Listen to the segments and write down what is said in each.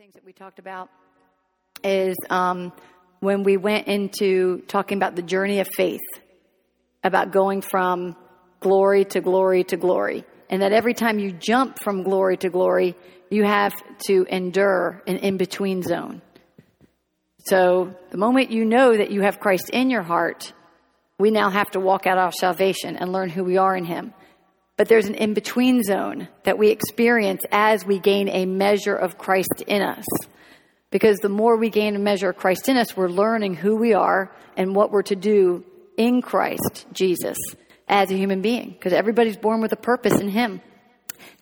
things that we talked about is um, when we went into talking about the journey of faith, about going from glory to glory to glory, and that every time you jump from glory to glory, you have to endure an in between zone. So the moment you know that you have Christ in your heart, we now have to walk out our salvation and learn who we are in Him. But there's an in between zone that we experience as we gain a measure of Christ in us. Because the more we gain a measure of Christ in us, we're learning who we are and what we're to do in Christ Jesus as a human being. Because everybody's born with a purpose in Him.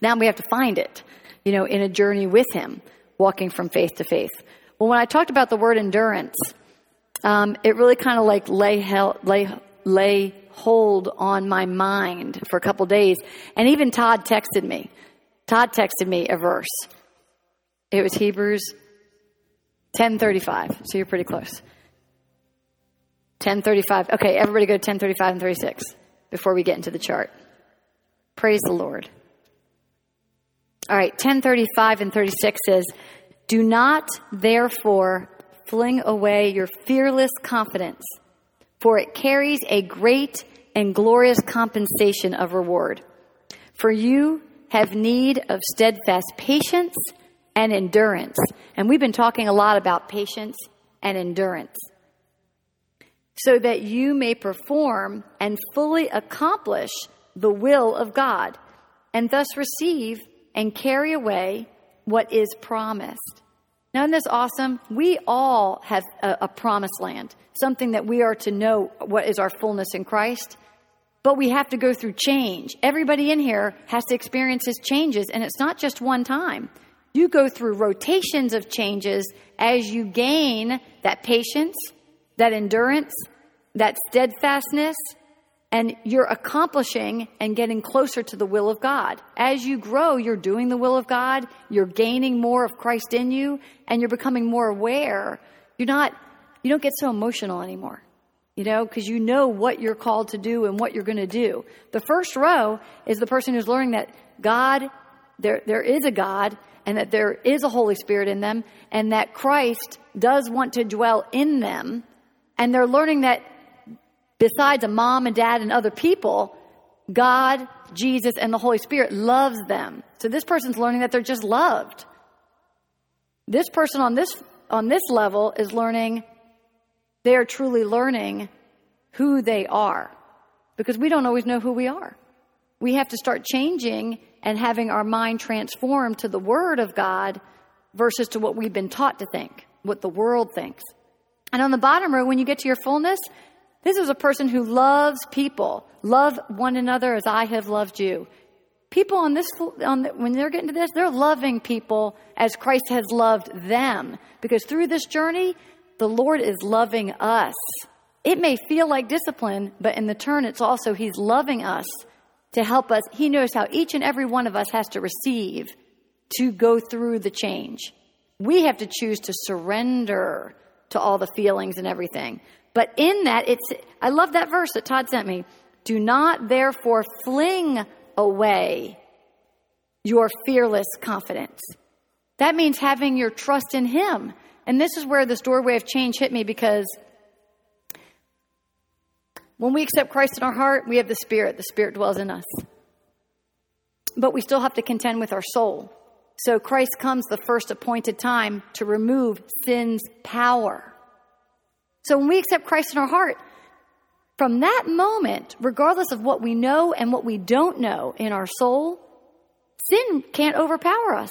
Now we have to find it, you know, in a journey with Him, walking from faith to faith. Well, when I talked about the word endurance, um, it really kind of like lay, hell, lay, lay hold on my mind for a couple days. And even Todd texted me. Todd texted me a verse. It was Hebrews 1035. So you're pretty close. 1035. Okay, everybody go to 1035 and 36 before we get into the chart. Praise the Lord. All right, 1035 and 36 says, Do not therefore fling away your fearless confidence for it carries a great and glorious compensation of reward. For you have need of steadfast patience and endurance. And we've been talking a lot about patience and endurance. So that you may perform and fully accomplish the will of God, and thus receive and carry away what is promised. Now, isn't this awesome? We all have a, a promised land, something that we are to know what is our fullness in Christ. But we have to go through change. Everybody in here has to experience his changes, and it's not just one time. You go through rotations of changes as you gain that patience, that endurance, that steadfastness, and you're accomplishing and getting closer to the will of God. As you grow, you're doing the will of God, you're gaining more of Christ in you, and you're becoming more aware. You're not, you don't get so emotional anymore, you know, because you know what you're called to do and what you're going to do. The first row is the person who's learning that God, there, there is a God, and that there is a Holy Spirit in them, and that Christ does want to dwell in them, and they're learning that besides a mom and dad and other people, God, Jesus, and the Holy Spirit loves them. So this person's learning that they're just loved. This person on this on this level is learning they are truly learning who they are because we don't always know who we are. We have to start changing and having our mind transformed to the word of God versus to what we've been taught to think, what the world thinks. And on the bottom row, when you get to your fullness, this is a person who loves people. Love one another as I have loved you. People on this, on the, when they're getting to this, they're loving people as Christ has loved them. Because through this journey, the Lord is loving us. It may feel like discipline, but in the turn, it's also He's loving us to help us. He knows how each and every one of us has to receive to go through the change. We have to choose to surrender to all the feelings and everything. But in that, it's, I love that verse that Todd sent me. Do not therefore fling away your fearless confidence. That means having your trust in Him. And this is where this doorway of change hit me because when we accept Christ in our heart, we have the Spirit. The Spirit dwells in us. But we still have to contend with our soul. So Christ comes the first appointed time to remove sin's power. So when we accept Christ in our heart, from that moment, regardless of what we know and what we don't know in our soul, sin can't overpower us.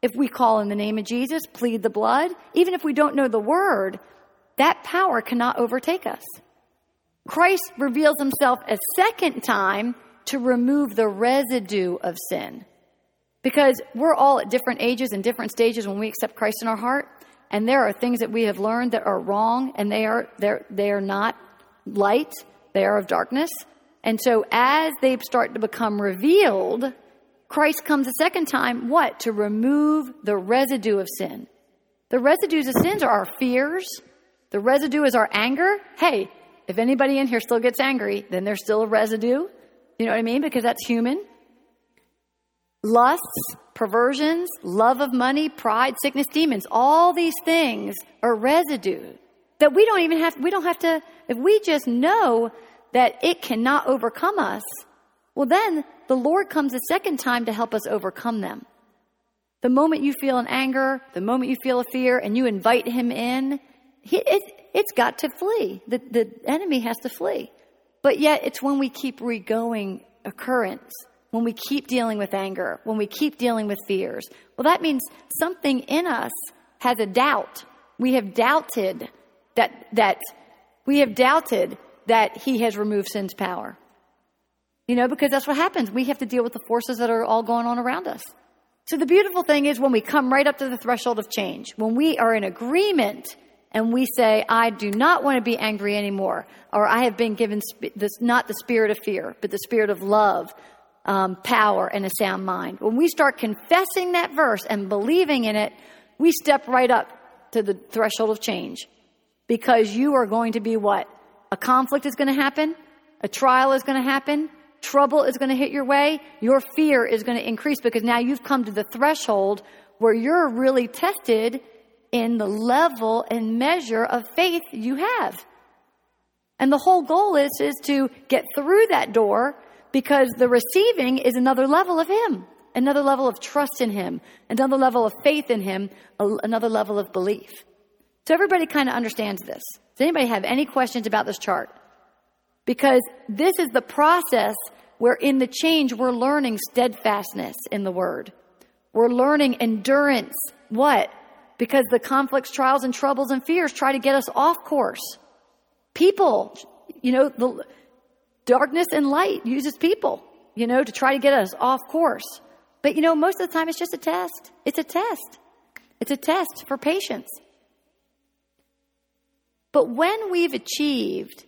If we call in the name of Jesus, plead the blood, even if we don't know the word, that power cannot overtake us. Christ reveals himself a second time to remove the residue of sin. Because we're all at different ages and different stages when we accept Christ in our heart. And there are things that we have learned that are wrong and they are, they're, they are not light, they are of darkness. And so as they start to become revealed, Christ comes a second time, what? To remove the residue of sin. The residues of sins are our fears. The residue is our anger. Hey, if anybody in here still gets angry, then there's still a residue. You know what I mean? Because that's human. lusts, perversions, love of money, pride, sickness, demons. All these things are residue that we don't even have, we don't have to, if we just know that it cannot overcome us, well, then the Lord comes a second time to help us overcome them. The moment you feel an anger, the moment you feel a fear, and you invite Him in, he, it, it's got to flee. The, the enemy has to flee. But yet, it's when we keep regoing occurrence, when we keep dealing with anger, when we keep dealing with fears. Well, that means something in us has a doubt. We have doubted that, that we have doubted that he has removed sin's power. You know, because that's what happens. We have to deal with the forces that are all going on around us. So the beautiful thing is when we come right up to the threshold of change, when we are in agreement and we say, I do not want to be angry anymore, or I have been given this, not the spirit of fear, but the spirit of love, um, power, and a sound mind. When we start confessing that verse and believing in it, we step right up to the threshold of change because you are going to be what? A conflict is going to happen. A trial is going to happen. Trouble is going to hit your way. Your fear is going to increase because now you've come to the threshold where you're really tested in the level and measure of faith you have. And the whole goal is, is to get through that door because the receiving is another level of Him, another level of trust in Him, another level of faith in Him, another level of belief. So everybody kind of understands this. Does anybody have any questions about this chart? Because this is the process where in the change we're learning steadfastness in the word. We're learning endurance. What? Because the conflicts, trials, and troubles and fears try to get us off course. People, you know, the darkness and light uses people, you know, to try to get us off course. But you know, most of the time it's just a test. It's a test. It's a test for patience. But when we've achieved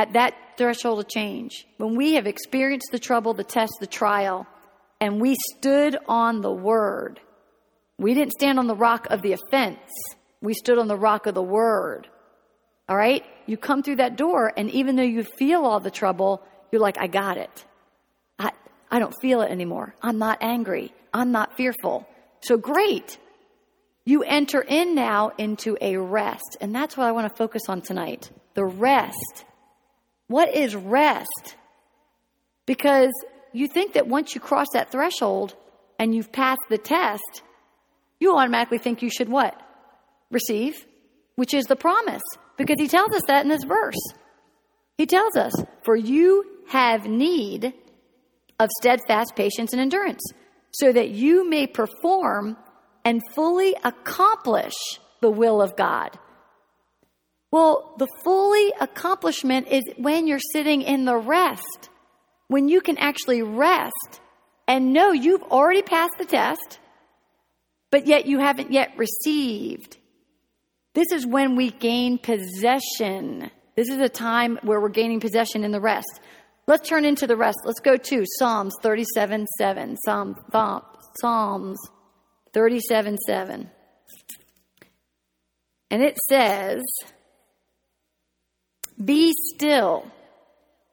at that threshold of change, when we have experienced the trouble, the test, the trial, and we stood on the word, we didn't stand on the rock of the offense, we stood on the rock of the word. All right? You come through that door, and even though you feel all the trouble, you're like, I got it. I, I don't feel it anymore. I'm not angry. I'm not fearful. So great. You enter in now into a rest. And that's what I want to focus on tonight the rest. What is rest? Because you think that once you cross that threshold and you've passed the test, you automatically think you should what? Receive, which is the promise. Because he tells us that in this verse. He tells us, For you have need of steadfast patience and endurance, so that you may perform and fully accomplish the will of God. Well, the fully accomplishment is when you're sitting in the rest, when you can actually rest and know you've already passed the test, but yet you haven't yet received. This is when we gain possession. This is a time where we're gaining possession in the rest. Let's turn into the rest. Let's go to Psalms 37 7. Psalm, Psalms 37 7. And it says, Be still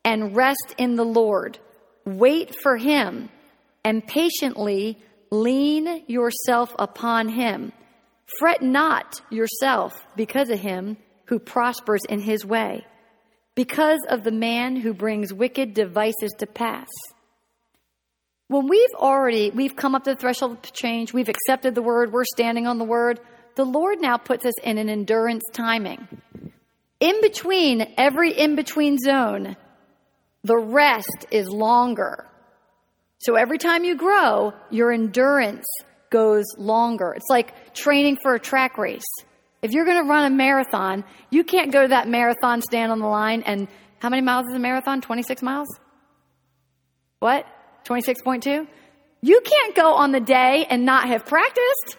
and rest in the Lord. Wait for him and patiently lean yourself upon him. Fret not yourself because of him who prospers in his way, because of the man who brings wicked devices to pass. When we've already, we've come up to the threshold of change, we've accepted the word, we're standing on the word, the Lord now puts us in an endurance timing. In between every in between zone, the rest is longer. So every time you grow, your endurance goes longer. It's like training for a track race. If you're going to run a marathon, you can't go to that marathon, stand on the line, and how many miles is a marathon? 26 miles? What? 26.2? You can't go on the day and not have practiced,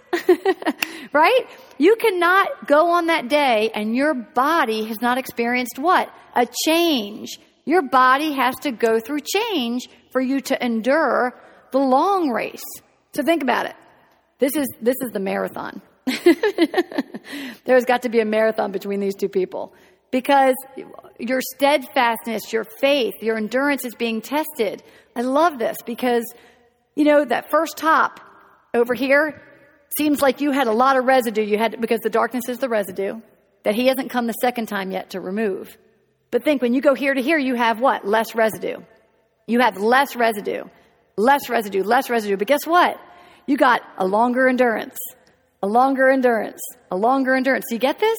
right? You cannot go on that day and your body has not experienced what? A change. Your body has to go through change for you to endure the long race. So think about it. This is, this is the marathon. There's got to be a marathon between these two people because your steadfastness, your faith, your endurance is being tested. I love this because, You know, that first top over here seems like you had a lot of residue. You had, because the darkness is the residue that he hasn't come the second time yet to remove. But think when you go here to here, you have what? Less residue. You have less residue, less residue, less residue. But guess what? You got a longer endurance, a longer endurance, a longer endurance. Do you get this?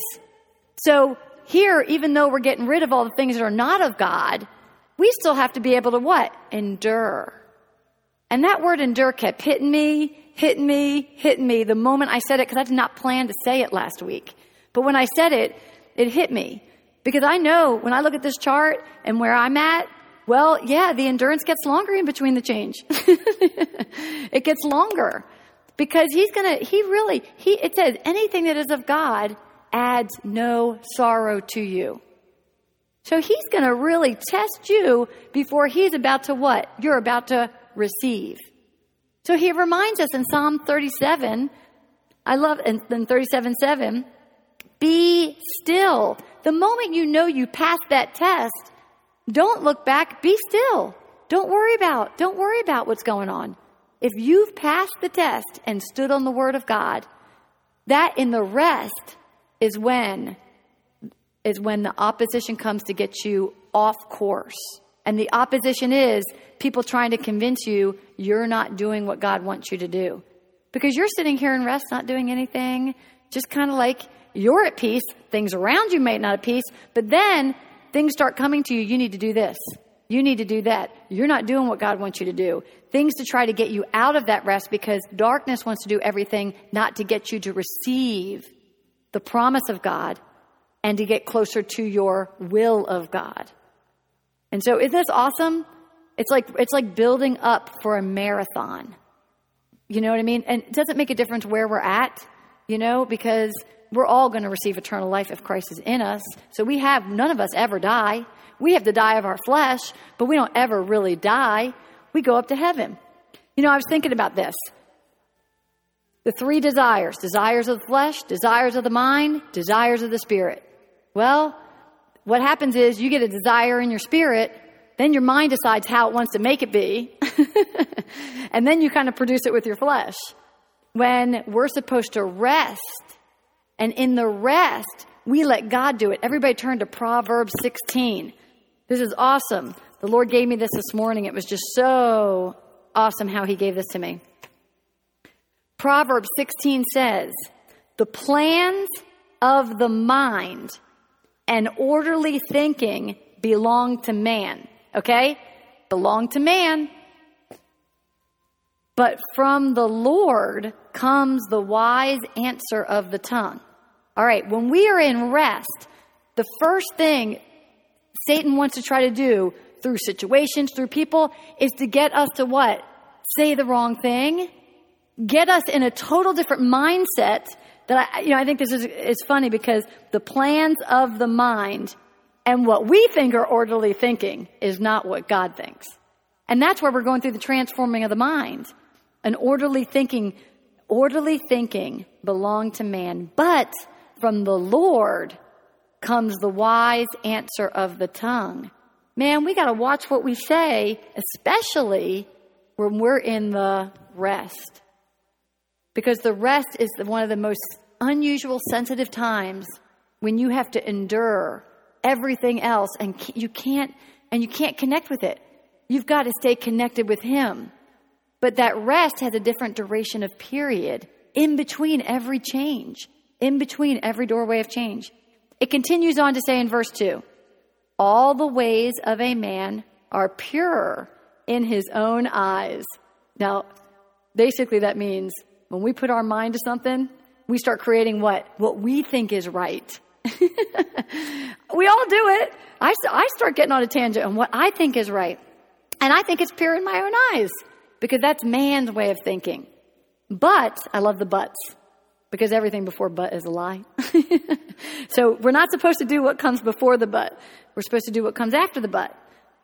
So here, even though we're getting rid of all the things that are not of God, we still have to be able to what? Endure. And that word endure kept hitting me, hitting me, hitting me the moment I said it because I did not plan to say it last week. But when I said it, it hit me because I know when I look at this chart and where I'm at, well, yeah, the endurance gets longer in between the change. it gets longer because he's going to, he really, he, it says anything that is of God adds no sorrow to you. So he's going to really test you before he's about to what? You're about to receive. So he reminds us in Psalm 37, I love, in 37 7, be still. The moment you know you passed that test, don't look back, be still. Don't worry about, don't worry about what's going on. If you've passed the test and stood on the word of God, that in the rest is when is when the opposition comes to get you off course. And the opposition is people trying to convince you you're not doing what God wants you to do. Because you're sitting here in rest, not doing anything, just kind of like you're at peace. Things around you may not be at peace, but then things start coming to you. You need to do this. You need to do that. You're not doing what God wants you to do. Things to try to get you out of that rest because darkness wants to do everything not to get you to receive the promise of God and to get closer to your will of God. And so isn't this awesome? It's like it's like building up for a marathon. You know what I mean? And it doesn't make a difference where we're at, you know, because we're all going to receive eternal life if Christ is in us. So we have none of us ever die. We have to die of our flesh, but we don't ever really die. We go up to heaven. You know, I was thinking about this. The three desires desires of the flesh, desires of the mind, desires of the spirit. Well, what happens is you get a desire in your spirit, then your mind decides how it wants to make it be, and then you kind of produce it with your flesh. When we're supposed to rest, and in the rest, we let God do it. Everybody turn to Proverbs 16. This is awesome. The Lord gave me this this morning. It was just so awesome how He gave this to me. Proverbs 16 says, The plans of the mind and orderly thinking belong to man. Okay? Belong to man. But from the Lord comes the wise answer of the tongue. All right, when we are in rest, the first thing Satan wants to try to do through situations, through people, is to get us to what? Say the wrong thing, get us in a total different mindset that I, you know, I think this is, is funny because the plans of the mind and what we think are orderly thinking is not what God thinks. And that's where we're going through the transforming of the mind. An orderly thinking, orderly thinking belong to man, but from the Lord comes the wise answer of the tongue. Man, we got to watch what we say, especially when we're in the rest. Because the rest is one of the most unusual, sensitive times when you have to endure everything else and you can't and you can't connect with it. You've got to stay connected with him. But that rest has a different duration of period in between every change, in between every doorway of change. It continues on to say in verse 2 All the ways of a man are pure in his own eyes. Now, basically, that means when we put our mind to something, we start creating what? What we think is right. we all do it. I, I start getting on a tangent on what I think is right. And I think it's pure in my own eyes because that's man's way of thinking. But, I love the buts because everything before but is a lie. so we're not supposed to do what comes before the but. We're supposed to do what comes after the but.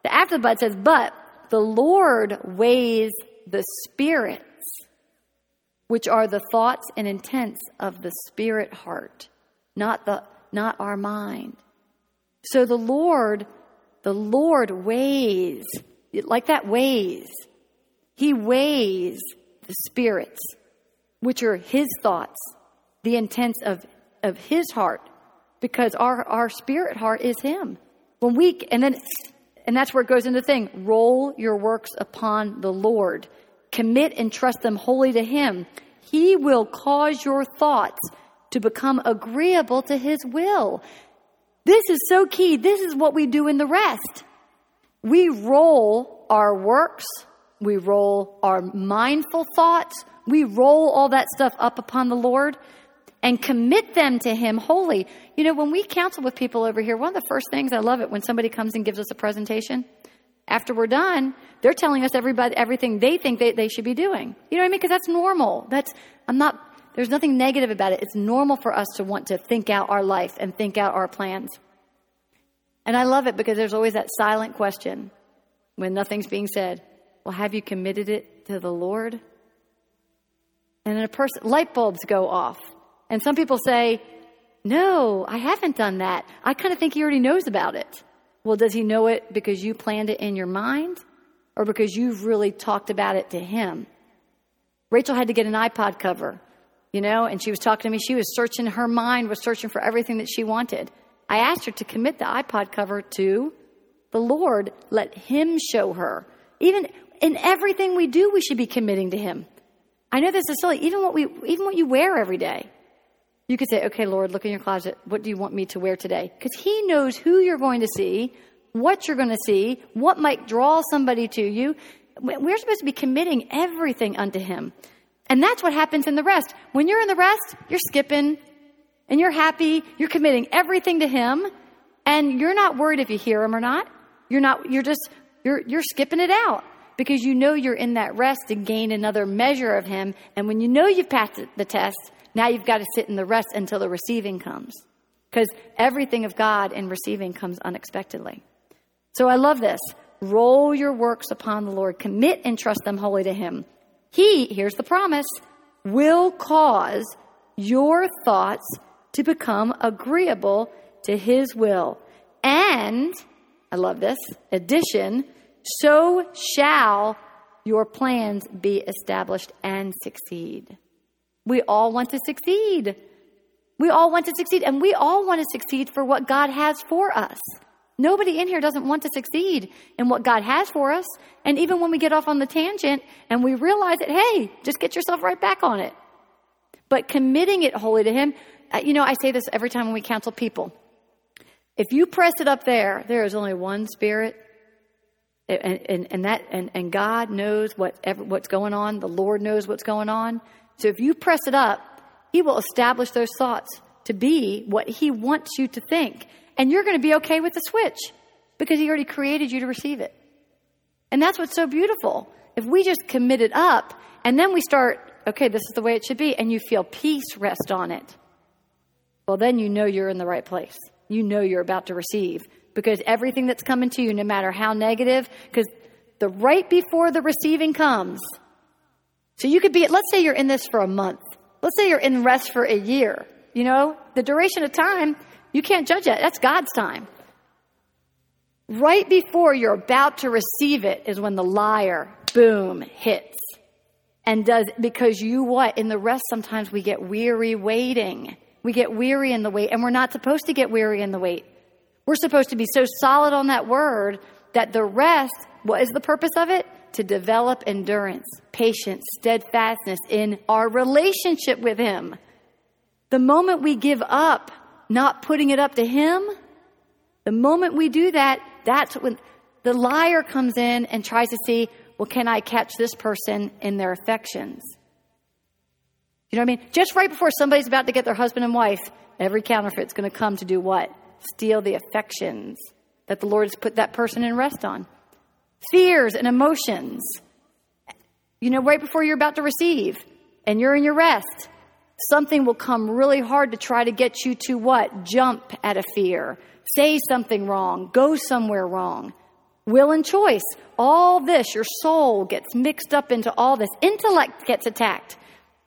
The after the but says, but the Lord weighs the spirits, which are the thoughts and intents of the spirit heart, not the not our mind. So the Lord, the Lord weighs, like that weighs. He weighs the spirits, which are his thoughts, the intents of, of his heart, because our, our spirit heart is him. When we, and then, and that's where it goes into the thing. Roll your works upon the Lord. Commit and trust them wholly to him. He will cause your thoughts to become agreeable to his will. This is so key. This is what we do in the rest. We roll our works, we roll our mindful thoughts, we roll all that stuff up upon the Lord and commit them to Him wholly. You know, when we counsel with people over here, one of the first things I love it when somebody comes and gives us a presentation. After we're done, they're telling us everybody everything they think they, they should be doing. You know what I mean? Because that's normal. That's I'm not. There's nothing negative about it. It's normal for us to want to think out our life and think out our plans. And I love it because there's always that silent question when nothing's being said. Well, have you committed it to the Lord? And then a person, light bulbs go off. And some people say, no, I haven't done that. I kind of think he already knows about it. Well, does he know it because you planned it in your mind or because you've really talked about it to him? Rachel had to get an iPod cover, you know, and she was talking to me. She was searching, her mind was searching for everything that she wanted. I asked her to commit the iPod cover to the Lord. Let Him show her. Even in everything we do, we should be committing to Him. I know this is silly. Even what we, even what you wear every day, you could say, "Okay, Lord, look in your closet. What do you want me to wear today?" Because He knows who you're going to see, what you're going to see, what might draw somebody to you. We're supposed to be committing everything unto Him. And that's what happens in the rest. When you're in the rest, you're skipping, and you're happy, you're committing everything to Him, and you're not worried if you hear Him or not. You're not, you're just, you're, you're skipping it out because you know you're in that rest to gain another measure of Him. And when you know you've passed the test, now you've got to sit in the rest until the receiving comes. Because everything of God in receiving comes unexpectedly. So I love this. Roll your works upon the Lord, commit and trust them wholly to Him. He, here's the promise, will cause your thoughts to become agreeable to his will. And, I love this, addition, so shall your plans be established and succeed. We all want to succeed. We all want to succeed, and we all want to succeed for what God has for us. Nobody in here doesn't want to succeed in what God has for us. And even when we get off on the tangent and we realize that, hey, just get yourself right back on it. But committing it wholly to Him, uh, you know, I say this every time when we counsel people. If you press it up there, there is only one spirit, and, and, and that and, and God knows what what's going on. The Lord knows what's going on. So if you press it up, He will establish those thoughts to be what He wants you to think, and you're going to be okay with the switch because He already created you to receive it. And that's what's so beautiful. If we just commit it up, and then we start, okay, this is the way it should be, and you feel peace rest on it well, then you know you're in the right place. You know you're about to receive because everything that's coming to you, no matter how negative, because the right before the receiving comes. So you could be, let's say you're in this for a month. Let's say you're in rest for a year. You know, the duration of time, you can't judge that. That's God's time. Right before you're about to receive it is when the liar, boom, hits. And does, because you what? In the rest, sometimes we get weary waiting. We get weary in the wait, and we're not supposed to get weary in the wait. We're supposed to be so solid on that word that the rest, what is the purpose of it? To develop endurance, patience, steadfastness in our relationship with Him. The moment we give up not putting it up to Him, the moment we do that, that's when the liar comes in and tries to see, well, can I catch this person in their affections? You know what I mean? Just right before somebody's about to get their husband and wife, every counterfeit's going to come to do what? Steal the affections that the Lord has put that person in rest on. Fears and emotions. You know, right before you're about to receive and you're in your rest, something will come really hard to try to get you to what? Jump at a fear, say something wrong, go somewhere wrong. Will and choice, all this, your soul gets mixed up into all this. Intellect gets attacked.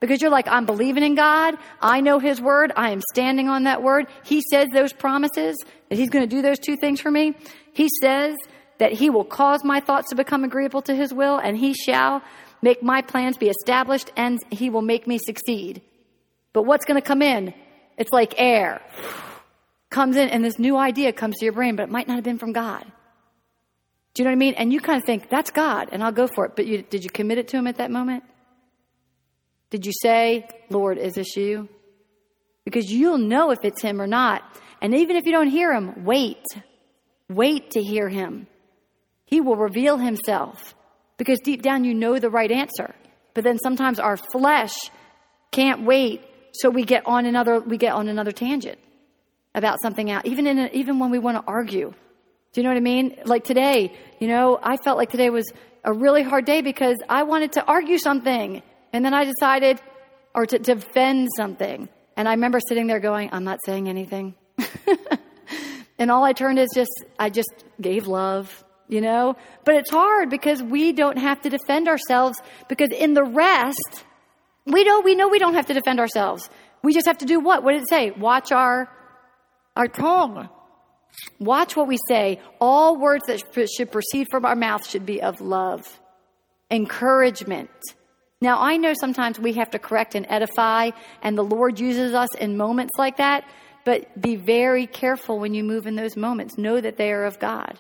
Because you're like, I'm believing in God. I know His word. I am standing on that word. He says those promises that He's going to do those two things for me. He says that he will cause my thoughts to become agreeable to his will, and he shall make my plans be established, and he will make me succeed. But what's going to come in? It's like air. Comes in, and this new idea comes to your brain, but it might not have been from God. Do you know what I mean? And you kind of think, that's God, and I'll go for it. But you, did you commit it to him at that moment? Did you say, Lord, is this you? Because you'll know if it's him or not. And even if you don't hear him, wait. Wait to hear him. He will reveal himself because deep down you know the right answer. But then sometimes our flesh can't wait, so we get on another we get on another tangent about something out. Even in a, even when we want to argue. Do you know what I mean? Like today, you know, I felt like today was a really hard day because I wanted to argue something. And then I decided or to defend something. And I remember sitting there going, I'm not saying anything. and all I turned is just, I just gave love, you know? But it's hard because we don't have to defend ourselves because in the rest, we know, we know we don't have to defend ourselves. We just have to do what? What did it say? Watch our, our tongue. Watch what we say. All words that should proceed from our mouth should be of love, encouragement. Now, I know sometimes we have to correct and edify, and the Lord uses us in moments like that. But be very careful when you move in those moments. Know that they are of God.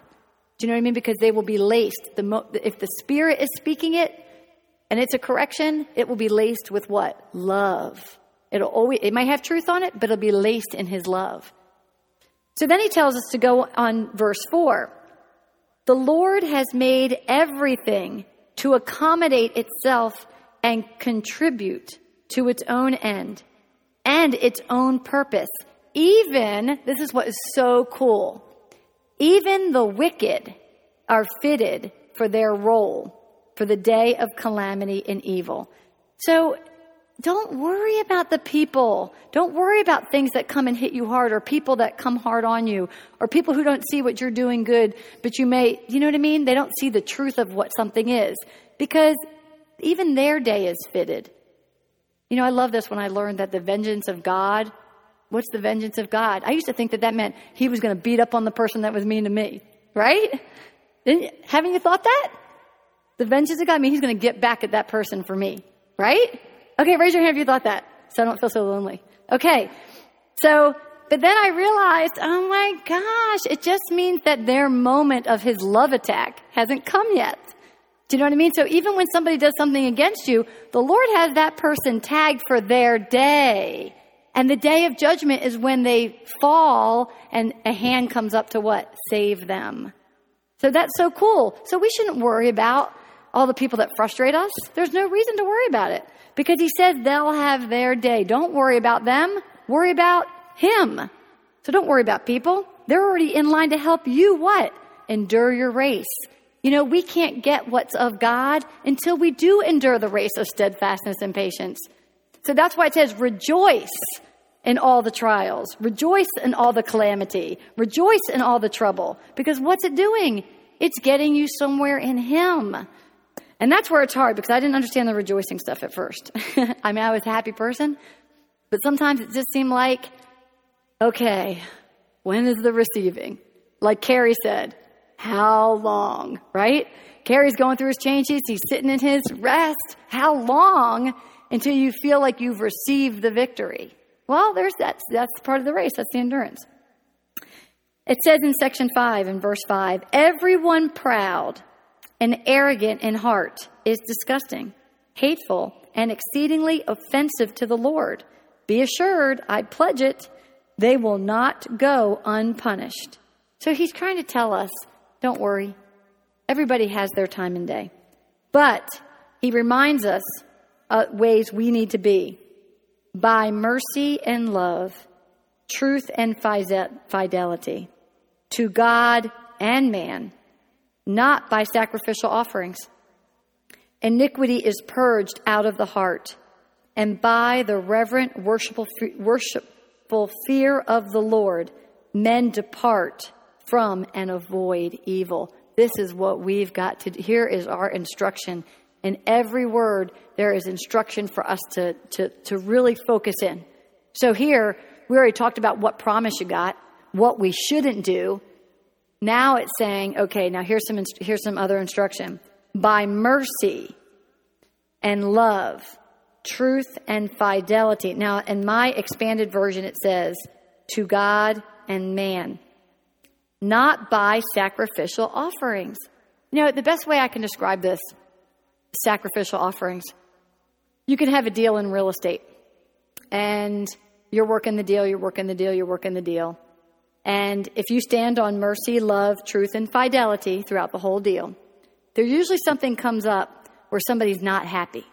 Do you know what I mean? Because they will be laced. The mo- if the Spirit is speaking it and it's a correction, it will be laced with what? Love. It'll always, it might have truth on it, but it'll be laced in His love. So then he tells us to go on verse 4. The Lord has made everything to accommodate itself and contribute to its own end and its own purpose even, this is what is so cool, even the wicked are fitted for their role for the day of calamity and evil. So don't worry about the people. Don't worry about things that come and hit you hard or people that come hard on you or people who don't see what you're doing good, but you may, you know what I mean? They don't see the truth of what something is because even their day is fitted. You know, I love this when I learned that the vengeance of God What's the vengeance of God? I used to think that that meant he was going to beat up on the person that was mean to me, right? Didn't, haven't you thought that? The vengeance of God means he's going to get back at that person for me, right? Okay, raise your hand if you thought that, so I don't feel so lonely. Okay, so, but then I realized, oh my gosh, it just means that their moment of his love attack hasn't come yet. Do you know what I mean? So even when somebody does something against you, the Lord has that person tagged for their day. And the day of judgment is when they fall and a hand comes up to what? Save them. So that's so cool. So we shouldn't worry about all the people that frustrate us. There's no reason to worry about it because he says they'll have their day. Don't worry about them. Worry about him. So don't worry about people. They're already in line to help you what? Endure your race. You know, we can't get what's of God until we do endure the race of steadfastness and patience. So that's why it says rejoice in all the trials. Rejoice in all the calamity. Rejoice in all the trouble. Because what's it doing? It's getting you somewhere in Him. And that's where it's hard because I didn't understand the rejoicing stuff at first. I mean, I was a happy person, but sometimes it just seemed like, okay, when is the receiving? Like Carrie said, how long, right? Carrie's going through his changes. He's sitting in his rest. How long until you feel like you've received the victory? Well, there's that's that's part of the race. That's the endurance. It says in section 5 in verse 5, everyone proud and arrogant in heart is disgusting, hateful, and exceedingly offensive to the Lord. Be assured, I pledge it, they will not go unpunished. So he's trying to tell us, don't worry. Everybody has their time and day. But he reminds us uh, ways we need to be by mercy and love, truth and fidelity, to God and man, not by sacrificial offerings. Iniquity is purged out of the heart, and by the reverent, worshipful, worshipful fear of the Lord, men depart from and avoid evil. This is what we've got to do. Here is our instruction in every word, there is instruction for us to, to, to really focus in. So here, we already talked about what promise you got, what we shouldn't do. Now it's saying, okay, now here's some here's some other instruction. By mercy and love, truth and fidelity. Now, in my expanded version, it says, to God and man, not by sacrificial offerings. You know, the best way I can describe this sacrificial offerings, you can have a deal in real estate, and you're working the deal, you're working the deal, you're working the deal. And if you stand on mercy, love, truth, and fidelity throughout the whole deal, there usually something comes up where somebody's not happy.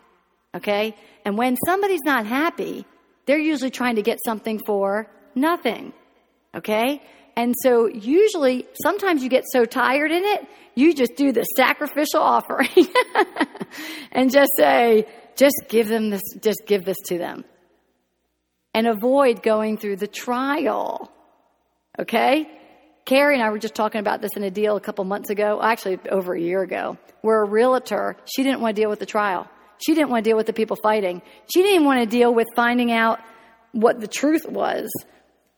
Okay? And when somebody's not happy, they're usually trying to get something for nothing. Okay? And so usually, sometimes you get so tired in it, you just do the sacrificial offering and just say, just give them this, just give this to them. And avoid going through the trial. Okay? Carrie and I were just talking about this in a deal a couple months ago, actually over a year ago, where a realtor, she didn't want to deal with the trial. She didn't want to deal with the people fighting. She didn't want to deal with finding out what the truth was.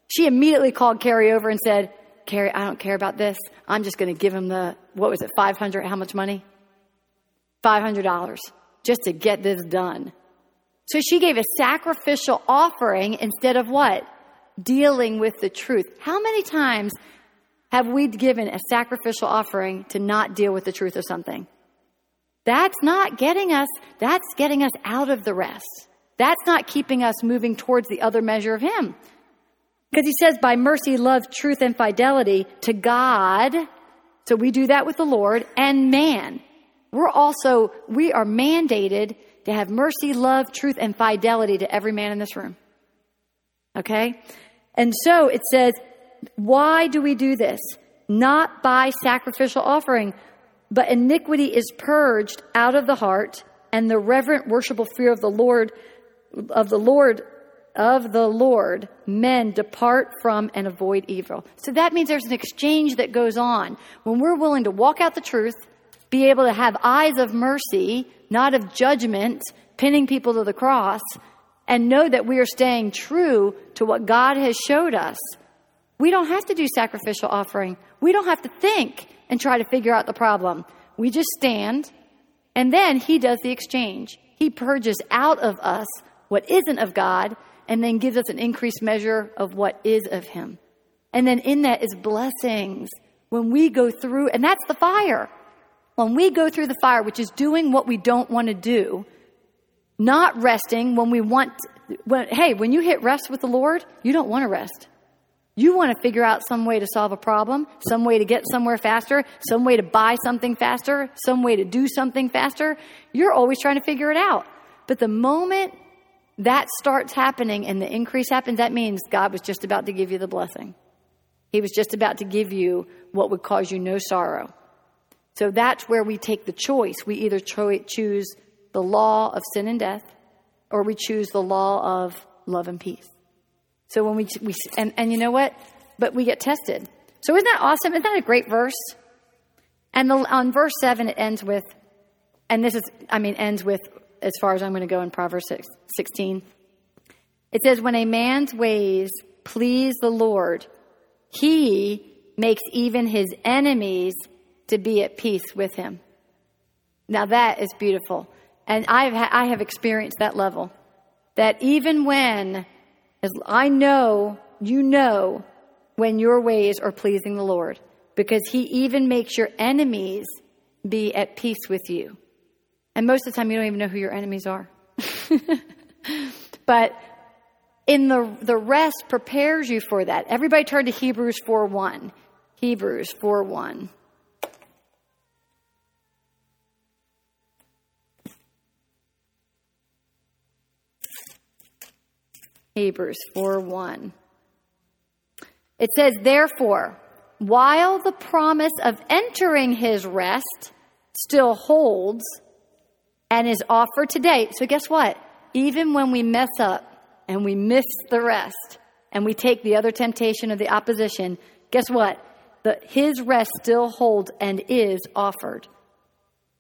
She immediately called Carrie over and said, Carrie, I don't care about this. I'm just going to give him the, what was it, 500, how much money? $500 just to get this done. So she gave a sacrificial offering instead of what? Dealing with the truth. How many times have we given a sacrificial offering to not deal with the truth of something? That's not getting us, that's getting us out of the rest. That's not keeping us moving towards the other measure of Him. Because He says, by mercy, love, truth, and fidelity to God. So we do that with the Lord and man. We're also, we are mandated to have mercy, love, truth, and fidelity to every man in this room. Okay? And so it says, why do we do this? Not by sacrificial offering, but iniquity is purged out of the heart, and the reverent worshipful fear of the Lord, of the Lord, of the Lord, men depart from and avoid evil. So that means there's an exchange that goes on. When we're willing to walk out the truth, be able to have eyes of mercy, not of judgment, pinning people to the cross, and know that we are staying true to what God has showed us. We don't have to do sacrificial offering. We don't have to think and try to figure out the problem. We just stand, and then He does the exchange. He purges out of us what isn't of God, and then gives us an increased measure of what is of Him. And then in that is blessings. When we go through, and that's the fire. When we go through the fire, which is doing what we don't want to do, not resting when we want, when, hey, when you hit rest with the Lord, you don't want to rest. You want to figure out some way to solve a problem, some way to get somewhere faster, some way to buy something faster, some way to do something faster. You're always trying to figure it out. But the moment that starts happening and the increase happens, that means God was just about to give you the blessing. He was just about to give you what would cause you no sorrow. So that's where we take the choice. We either cho- choose the law of sin and death, or we choose the law of love and peace. So when we, we and, and you know what? But we get tested. So isn't that awesome? Isn't that a great verse? And the, on verse 7, it ends with, and this is, I mean, ends with, as far as I'm going to go in Proverbs 6, 16. It says, When a man's ways please the Lord, he makes even his enemies to be at peace with him. Now that is beautiful. And I've, I have experienced that level. That even when as I know, you know, when your ways are pleasing the Lord, because He even makes your enemies be at peace with you. And most of the time, you don't even know who your enemies are. but in the, the rest prepares you for that. Everybody turn to Hebrews 4 1. Hebrews 4 1. Hebrews 4 1. It says, Therefore, while the promise of entering his rest still holds and is offered today. So, guess what? Even when we mess up and we miss the rest and we take the other temptation of the opposition, guess what? The, his rest still holds and is offered.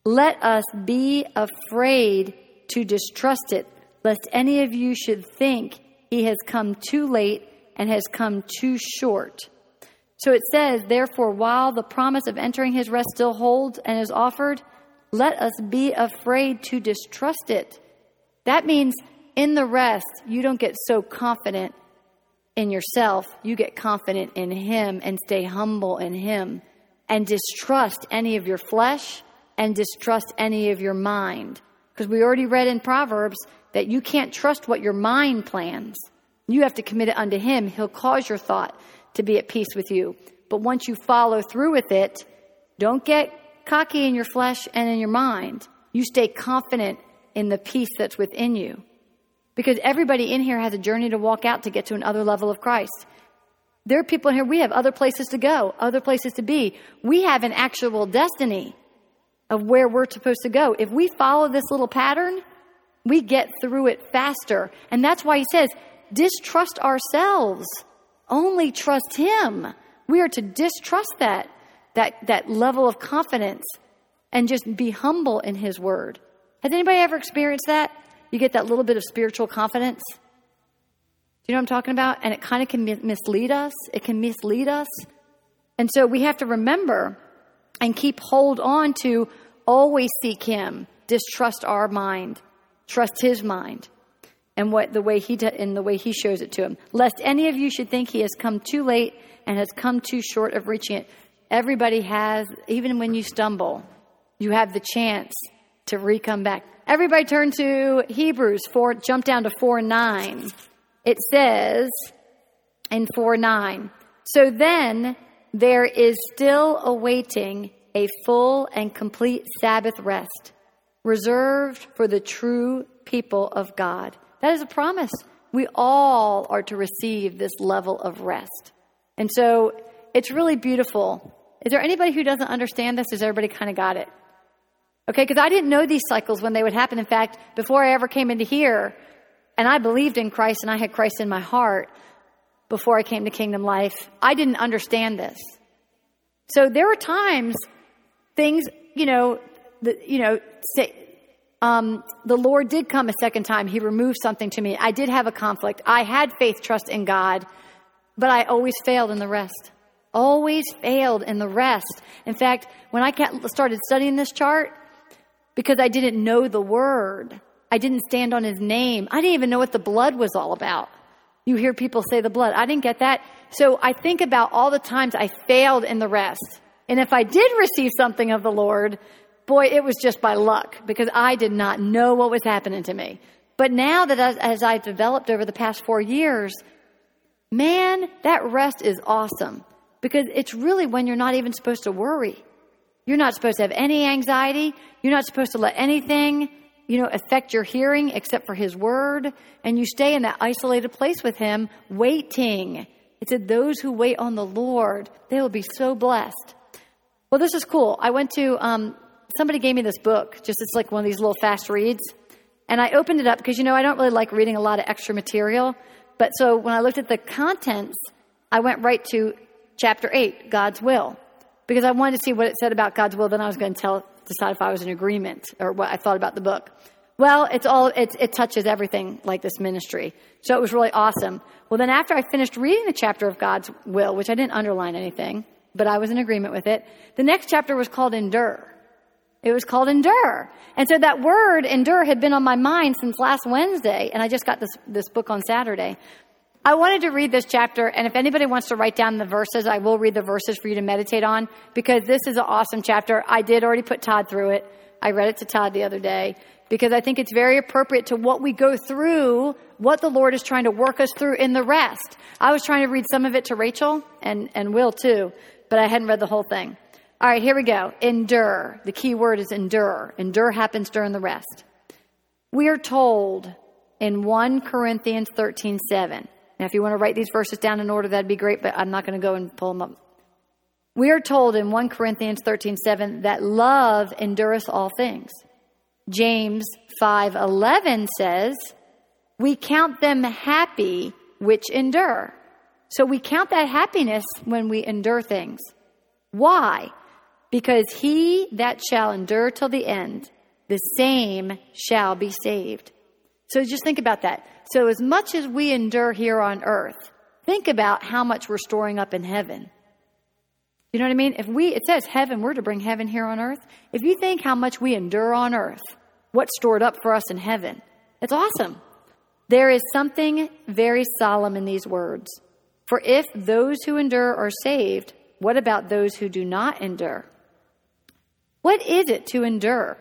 Let us be afraid to distrust it, lest any of you should think he has come too late and has come too short. So it says, Therefore, while the promise of entering his rest still holds and is offered, let us be afraid to distrust it. That means in the rest, you don't get so confident in yourself. You get confident in him and stay humble in him and distrust any of your flesh and distrust any of your mind. Because we already read in Proverbs that you can't trust what your mind plans. You have to commit it unto him. He'll cause your thought to be at peace with you. But once you follow through with it, don't get cocky in your flesh and in your mind. You stay confident in the peace that's within you. Because everybody in here has a journey to walk out to get to another level of Christ. There are people in here, we have other places to go, other places to be. We have an actual destiny of where we're supposed to go. If we follow this little pattern, we get through it faster. And that's why he says, distrust ourselves. Only trust him. We are to distrust that, that, that level of confidence and just be humble in his word. Has anybody ever experienced that? You get that little bit of spiritual confidence. Do you know what I'm talking about? And it kind of can mislead us. It can mislead us. And so we have to remember and keep hold on to always seek him, distrust our mind, trust his mind and what the way he in the way he shows it to him. Lest any of you should think he has come too late and has come too short of reaching it. Everybody has even when you stumble you have the chance to re-come back. Everybody turn to hebrews 4 jump down to 4 9 it says in 4 9 so then there is still awaiting a full and complete Sabbath rest, reserved for the true people of God. That is a promise. We all are to receive this level of rest. And so it's really beautiful. Is there anybody who doesn't understand this? Has everybody kind of got it? Okay, because I didn't know these cycles when they would happen. In fact, before I ever came into here, and I believed in Christ and I had Christ in my heart before I came to Kingdom Life, I didn't understand this. So there were times things, you know, the, you know, say, um, the Lord did come a second time. He removed something to me. I did have a conflict. I had faith, trust in God, but I always failed in the rest. Always failed in the rest. In fact, when I started studying this chart, because I didn't know the word, I didn't stand on his name. I didn't even know what the blood was all about. You hear people say the blood. I didn't get that. So I think about all the times I failed in the rest. And if I did receive something of the Lord, boy, it was just by luck because I did not know what was happening to me. But now that as, I've developed over the past four years, man, that rest is awesome because it's really when you're not even supposed to worry. You're not supposed to have any anxiety. You're not supposed to let anything, you know, affect your hearing except for His Word. And you stay in that isolated place with Him, waiting. It said, Those who wait on the Lord, they will be so blessed. Well, this is cool. I went to, um, somebody gave me this book, just it's like one of these little fast reads. And I opened it up because, you know, I don't really like reading a lot of extra material. But so when I looked at the contents, I went right to chapter 8, God's will, because I wanted to see what it said about God's will. Then I was going to tell, decide if I was in agreement or what I thought about the book. Well, it's all, it, it touches everything like this ministry. So it was really awesome. Well, then after I finished reading the chapter of God's will, which I didn't underline anything, but I was in agreement with it. The next chapter was called Endure. It was called Endure. And so that word, endure, had been on my mind since last Wednesday, and I just got this, this book on Saturday. I wanted to read this chapter, and if anybody wants to write down the verses, I will read the verses for you to meditate on because this is an awesome chapter. I did already put Todd through it. I read it to Todd the other day because I think it's very appropriate to what we go through, what the Lord is trying to work us through in the rest. I was trying to read some of it to Rachel and, and Will too but I hadn't read the whole thing. All right, here we go. Endure. The key word is endure. Endure happens during the rest. We are told in 1 Corinthians 13 7. Now, if you want to write these verses down in order, that'd be great, but I'm not going to go and pull them up. We are told in 1 Corinthians 13 7 that love endureth all things. James 5 11 says, We count them happy which endure. So we count that happiness when we endure things. Why? Because he that shall endure till the end, the same shall be saved. So just think about that. So as much as we endure here on earth, think about how much we're storing up in heaven. You know what I mean? If we, it says heaven, we're to bring heaven here on earth. If you think how much we endure on earth, what's stored up for us in heaven, it's awesome. There is something very solemn in these words. For if those who endure are saved, what about those who do not endure? What is it to endure?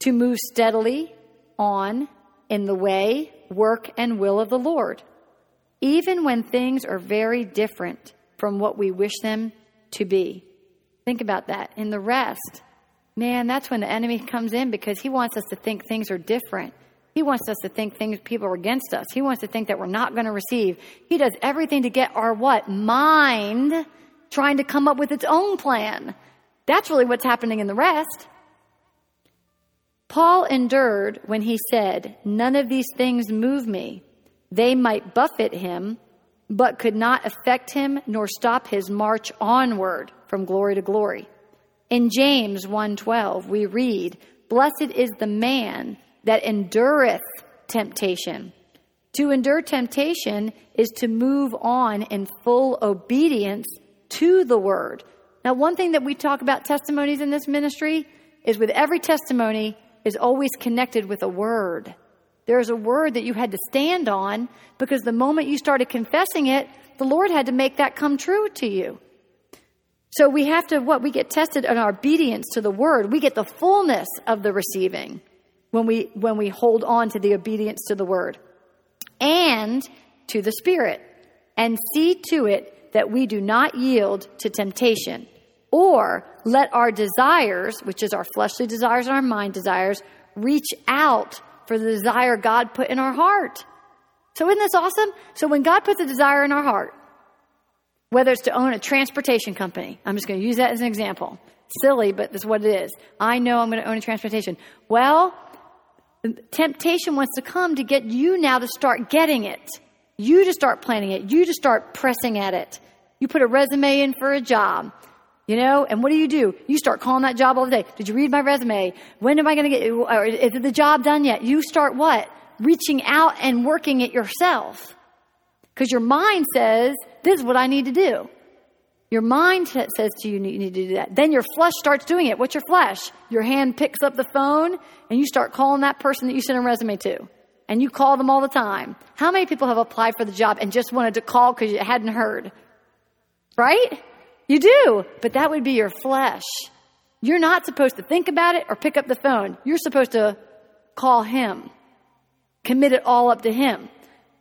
To move steadily on in the way, work, and will of the Lord, even when things are very different from what we wish them to be. Think about that. In the rest, man, that's when the enemy comes in because he wants us to think things are different. He wants us to think things people are against us. He wants to think that we're not going to receive. He does everything to get our what? Mind trying to come up with its own plan. That's really what's happening in the rest. Paul endured when he said, None of these things move me. They might buffet him, but could not affect him nor stop his march onward from glory to glory. In James 1:12 we read, "Blessed is the man that endureth temptation. To endure temptation is to move on in full obedience to the word. Now, one thing that we talk about testimonies in this ministry is with every testimony is always connected with a word. There's a word that you had to stand on because the moment you started confessing it, the Lord had to make that come true to you. So we have to what? We get tested in our obedience to the word. We get the fullness of the receiving when we when we hold on to the obedience to the word and to the spirit and see to it that we do not yield to temptation or let our desires which is our fleshly desires and our mind desires reach out for the desire God put in our heart. So isn't this awesome? So when God puts a desire in our heart, whether it's to own a transportation company, I'm just going to use that as an example. Silly, but that's what it is. I know I'm going to own a transportation. Well, temptation wants to come to get you now to start getting it. You to start planning it. You to start pressing at it. You put a resume in for a job. You know, and what do you do? You start calling that job all day. Did you read my resume? When am I going to get, or is the job done yet? You start what? Reaching out and working it yourself. Because your mind says, this is what I need to do. Your mind says to you, you need to do that. Then your flesh starts doing it. What's your flesh? Your hand picks up the phone and you start calling that person that you sent a resume to. And you call them all the time. How many people have applied for the job and just wanted to call because you hadn't heard? Right? You do, but that would be your flesh. You're not supposed to think about it or pick up the phone. You're supposed to call him, commit it all up to him.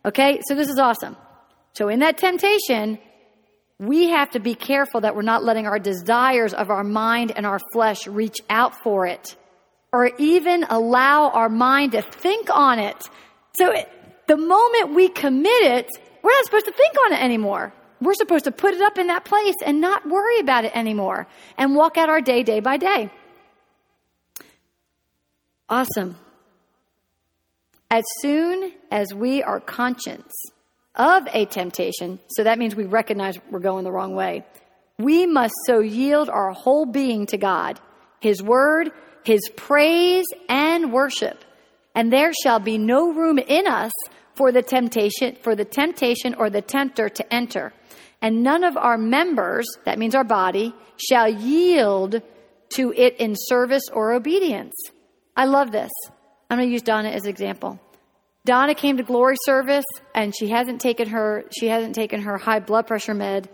Okay, so this is awesome. So in that temptation, we have to be careful that we're not letting our desires of our mind and our flesh reach out for it or even allow our mind to think on it. So the moment we commit it, we're not supposed to think on it anymore. We're supposed to put it up in that place and not worry about it anymore and walk out our day, day by day. Awesome. As soon as we are conscious of a temptation, so that means we recognize we're going the wrong way, we must so yield our whole being to God, His Word, His praise, and worship. And there shall be no room in us for the temptation, for the temptation or the tempter to enter and none of our members, that means our body, shall yield to it in service or obedience. I love this. I'm going to use Donna as an example. Donna came to glory service and she hasn't taken her she hasn't taken her high blood pressure med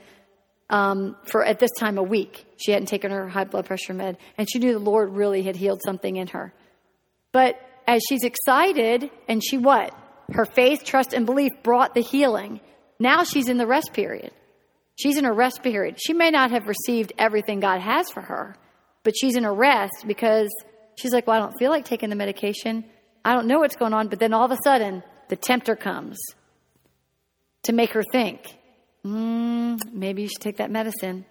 um, for at this time a week. She hadn't taken her high blood pressure med, and she knew the Lord really had healed something in her. But as she's excited, and she what? Her faith, trust, and belief brought the healing. Now she's in the rest period. She's in a rest period. She may not have received everything God has for her, but she's in a rest because she's like, Well, I don't feel like taking the medication. I don't know what's going on. But then all of a sudden, the tempter comes to make her think, mm, maybe you should take that medicine.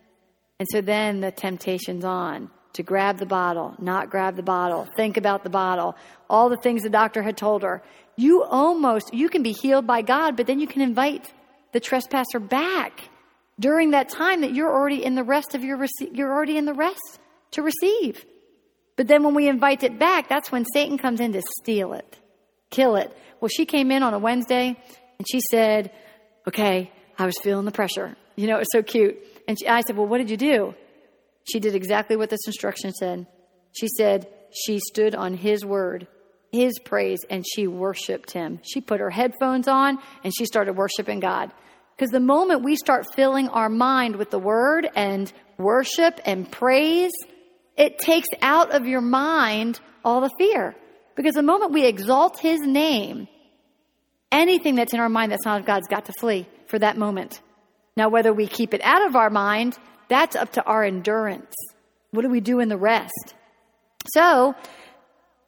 And so then the temptation's on to grab the bottle, not grab the bottle, think about the bottle, all the things the doctor had told her. You almost, you can be healed by God, but then you can invite the trespasser back during that time that you're already in the rest of your rece- you're already in the rest to receive. But then when we invite it back, that's when Satan comes in to steal it, kill it. Well, she came in on a Wednesday and she said, "Okay, I was feeling the pressure." You know, it was so cute. And she, I said, Well, what did you do? She did exactly what this instruction said. She said, She stood on his word, his praise, and she worshiped him. She put her headphones on and she started worshiping God. Because the moment we start filling our mind with the word and worship and praise, it takes out of your mind all the fear. Because the moment we exalt his name, anything that's in our mind that's not of God's got to flee for that moment. Now, whether we keep it out of our mind, that's up to our endurance. What do we do in the rest? So,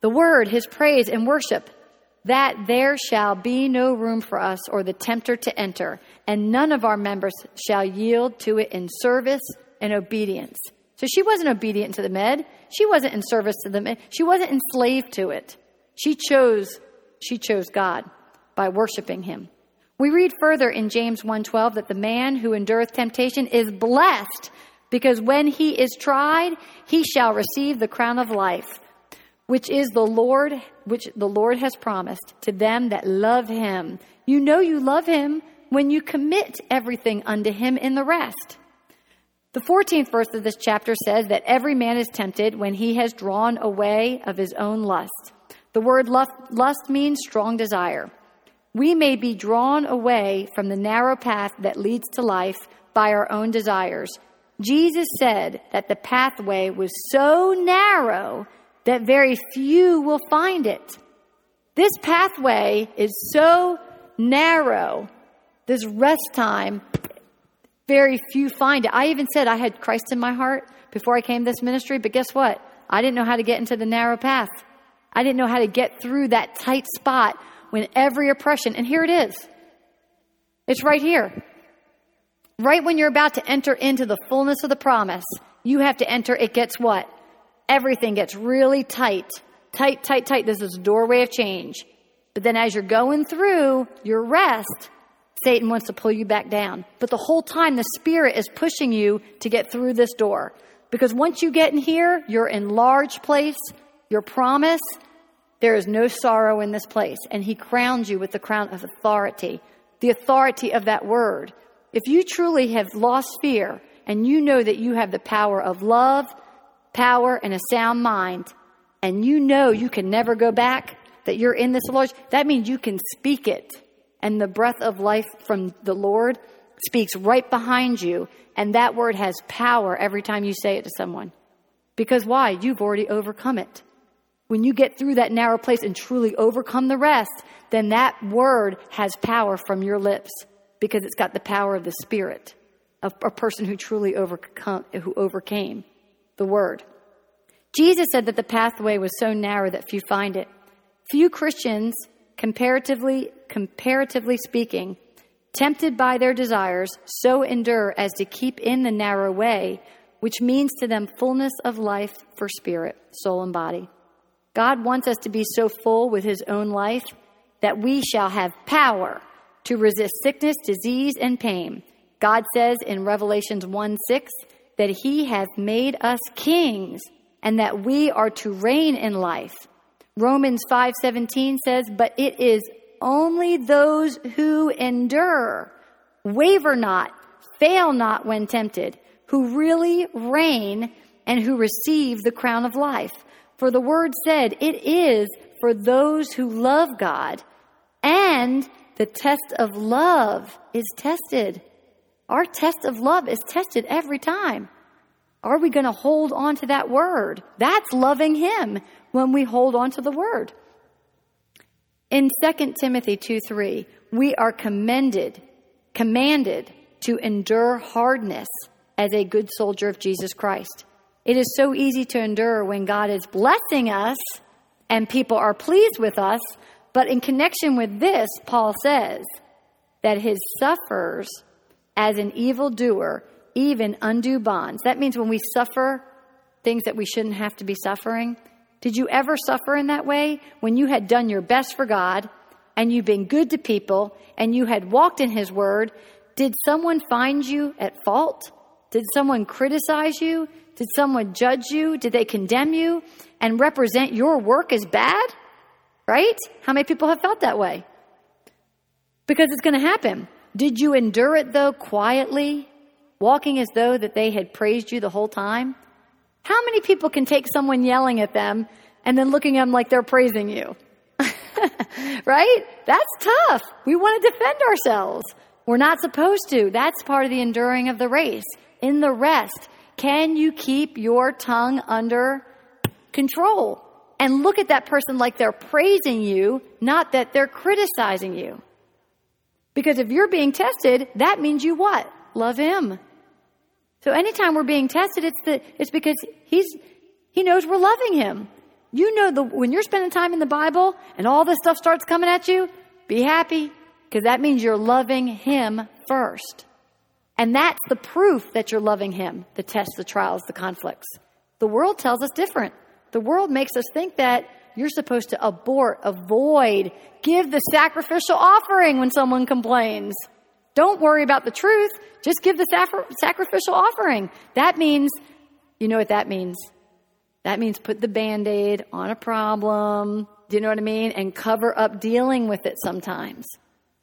the word, his praise and worship, that there shall be no room for us or the tempter to enter, and none of our members shall yield to it in service and obedience. So she wasn't obedient to the med. She wasn't in service to the med. She wasn't enslaved to it. She chose, she chose God by worshiping him. We read further in James 1:12 that the man who endureth temptation is blessed because when he is tried he shall receive the crown of life which is the Lord which the Lord has promised to them that love him. You know you love him when you commit everything unto him in the rest. The 14th verse of this chapter says that every man is tempted when he has drawn away of his own lust. The word lust means strong desire. We may be drawn away from the narrow path that leads to life by our own desires. Jesus said that the pathway was so narrow that very few will find it. This pathway is so narrow, this rest time, very few find it. I even said I had Christ in my heart before I came this ministry, but guess what? I didn't know how to get into the narrow path. I didn't know how to get through that tight spot when every oppression, and here it is. It's right here. Right when you're about to enter into the fullness of the promise, you have to enter, it gets what? Everything gets really tight. Tight, tight, tight. This is a doorway of change. But then as you're going through your rest, Satan wants to pull you back down. But the whole time, the Spirit is pushing you to get through this door. Because once you get in here, you're in large place, your promise, there is no sorrow in this place. And he crowns you with the crown of authority, the authority of that word. If you truly have lost fear and you know that you have the power of love, power, and a sound mind, and you know you can never go back, that you're in this Lord, that means you can speak it. And the breath of life from the Lord speaks right behind you. And that word has power every time you say it to someone. Because why? You've already overcome it. When you get through that narrow place and truly overcome the rest, then that word has power from your lips because it's got the power of the Spirit of a person who truly overcome, who overcame the word. Jesus said that the pathway was so narrow that few find it. Few Christians, comparatively, comparatively speaking, tempted by their desires, so endure as to keep in the narrow way, which means to them fullness of life for spirit, soul, and body. God wants us to be so full with His own life that we shall have power to resist sickness, disease, and pain. God says in Revelations 1 6 that He hath made us kings and that we are to reign in life. Romans 5:17 says, "But it is only those who endure, waver not, fail not when tempted, who really reign and who receive the crown of life." For the word said, it is for those who love God, and the test of love is tested. Our test of love is tested every time. Are we going to hold on to that word? That's loving Him when we hold on to the word. In 2 Timothy 2 3, we are commended, commanded to endure hardness as a good soldier of Jesus Christ. It is so easy to endure when God is blessing us and people are pleased with us. But in connection with this, Paul says that his suffers as an evildoer, even undue bonds. That means when we suffer things that we shouldn't have to be suffering. Did you ever suffer in that way? When you had done your best for God and you've been good to people and you had walked in His Word, did someone find you at fault? Did someone criticize you? Did someone judge you? Did they condemn you and represent your work as bad? Right? How many people have felt that way? Because it's going to happen. Did you endure it though quietly walking as though that they had praised you the whole time? How many people can take someone yelling at them and then looking at them like they're praising you? right? That's tough. We want to defend ourselves. We're not supposed to. That's part of the enduring of the race. In the rest, can you keep your tongue under control? And look at that person like they're praising you, not that they're criticizing you. Because if you're being tested, that means you what? Love him. So anytime we're being tested, it's the, it's because he's, he knows we're loving him. You know the, when you're spending time in the Bible and all this stuff starts coming at you, be happy because that means you're loving him first. And that's the proof that you're loving him, the tests, the trials, the conflicts. The world tells us different. The world makes us think that you're supposed to abort, avoid, give the sacrificial offering when someone complains. Don't worry about the truth. Just give the sacrificial offering. That means, you know what that means? That means put the band aid on a problem. Do you know what I mean? And cover up dealing with it sometimes.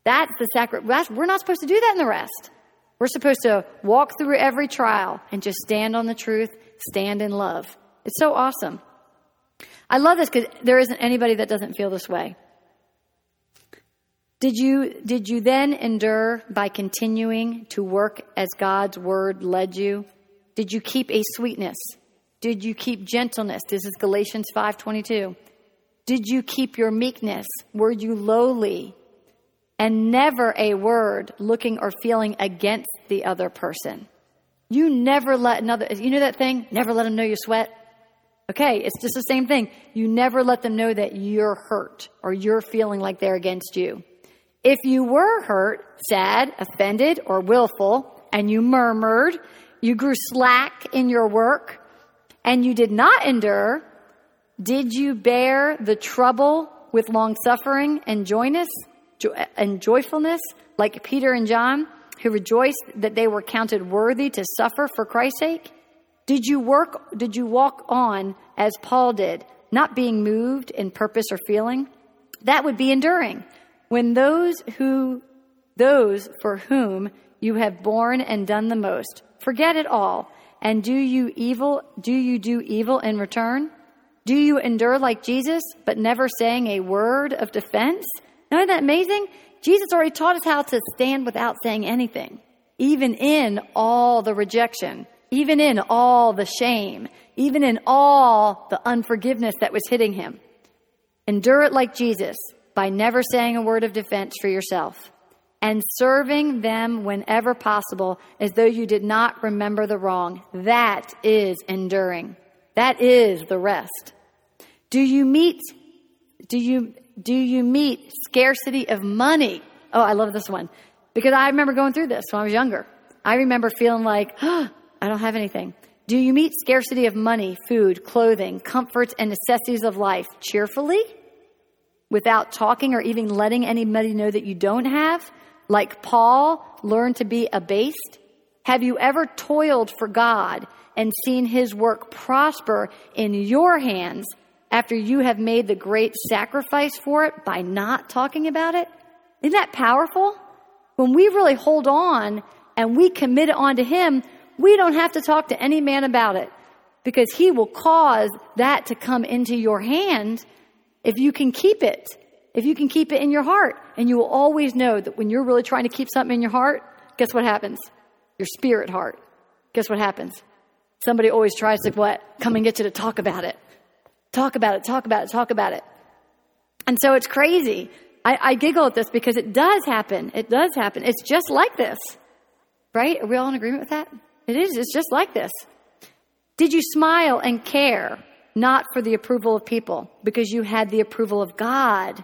That's the sacrifice. We're not supposed to do that in the rest. We're supposed to walk through every trial and just stand on the truth, stand in love. It's so awesome. I love this because there isn't anybody that doesn't feel this way. Did you, did you then endure by continuing to work as God's word led you? Did you keep a sweetness? Did you keep gentleness? This is Galatians 5:22. Did you keep your meekness? Were you lowly? And never a word looking or feeling against the other person. You never let another, you know that thing? Never let them know you sweat. Okay, it's just the same thing. You never let them know that you're hurt or you're feeling like they're against you. If you were hurt, sad, offended, or willful, and you murmured, you grew slack in your work, and you did not endure, did you bear the trouble with long suffering and joyness and joyfulness, like Peter and John, who rejoiced that they were counted worthy to suffer for Christ's sake? Did you work, did you walk on as Paul did, not being moved in purpose or feeling? That would be enduring. When those who, those for whom you have borne and done the most, forget it all. And do you evil, do you do evil in return? Do you endure like Jesus, but never saying a word of defense? Isn't that amazing? Jesus already taught us how to stand without saying anything, even in all the rejection even in all the shame, even in all the unforgiveness that was hitting him. Endure it like Jesus by never saying a word of defense for yourself and serving them whenever possible as though you did not remember the wrong. That is enduring. That is the rest. Do you meet, do you, do you meet scarcity of money? Oh, I love this one because I remember going through this when I was younger. I remember feeling like, oh, I don't have anything. Do you meet scarcity of money, food, clothing, comforts, and necessities of life cheerfully? Without talking or even letting anybody know that you don't have? Like Paul learned to be abased? Have you ever toiled for God and seen his work prosper in your hands after you have made the great sacrifice for it by not talking about it? Isn't that powerful? When we really hold on and we commit it onto him, we don't have to talk to any man about it because he will cause that to come into your hand if you can keep it. If you can keep it in your heart. And you will always know that when you're really trying to keep something in your heart, guess what happens? Your spirit heart. Guess what happens? Somebody always tries to what? Come and get you to talk about it. Talk about it, talk about it, talk about it. And so it's crazy. I, I giggle at this because it does happen. It does happen. It's just like this. Right? Are we all in agreement with that? It is, it's just like this. Did you smile and care, not for the approval of people, because you had the approval of God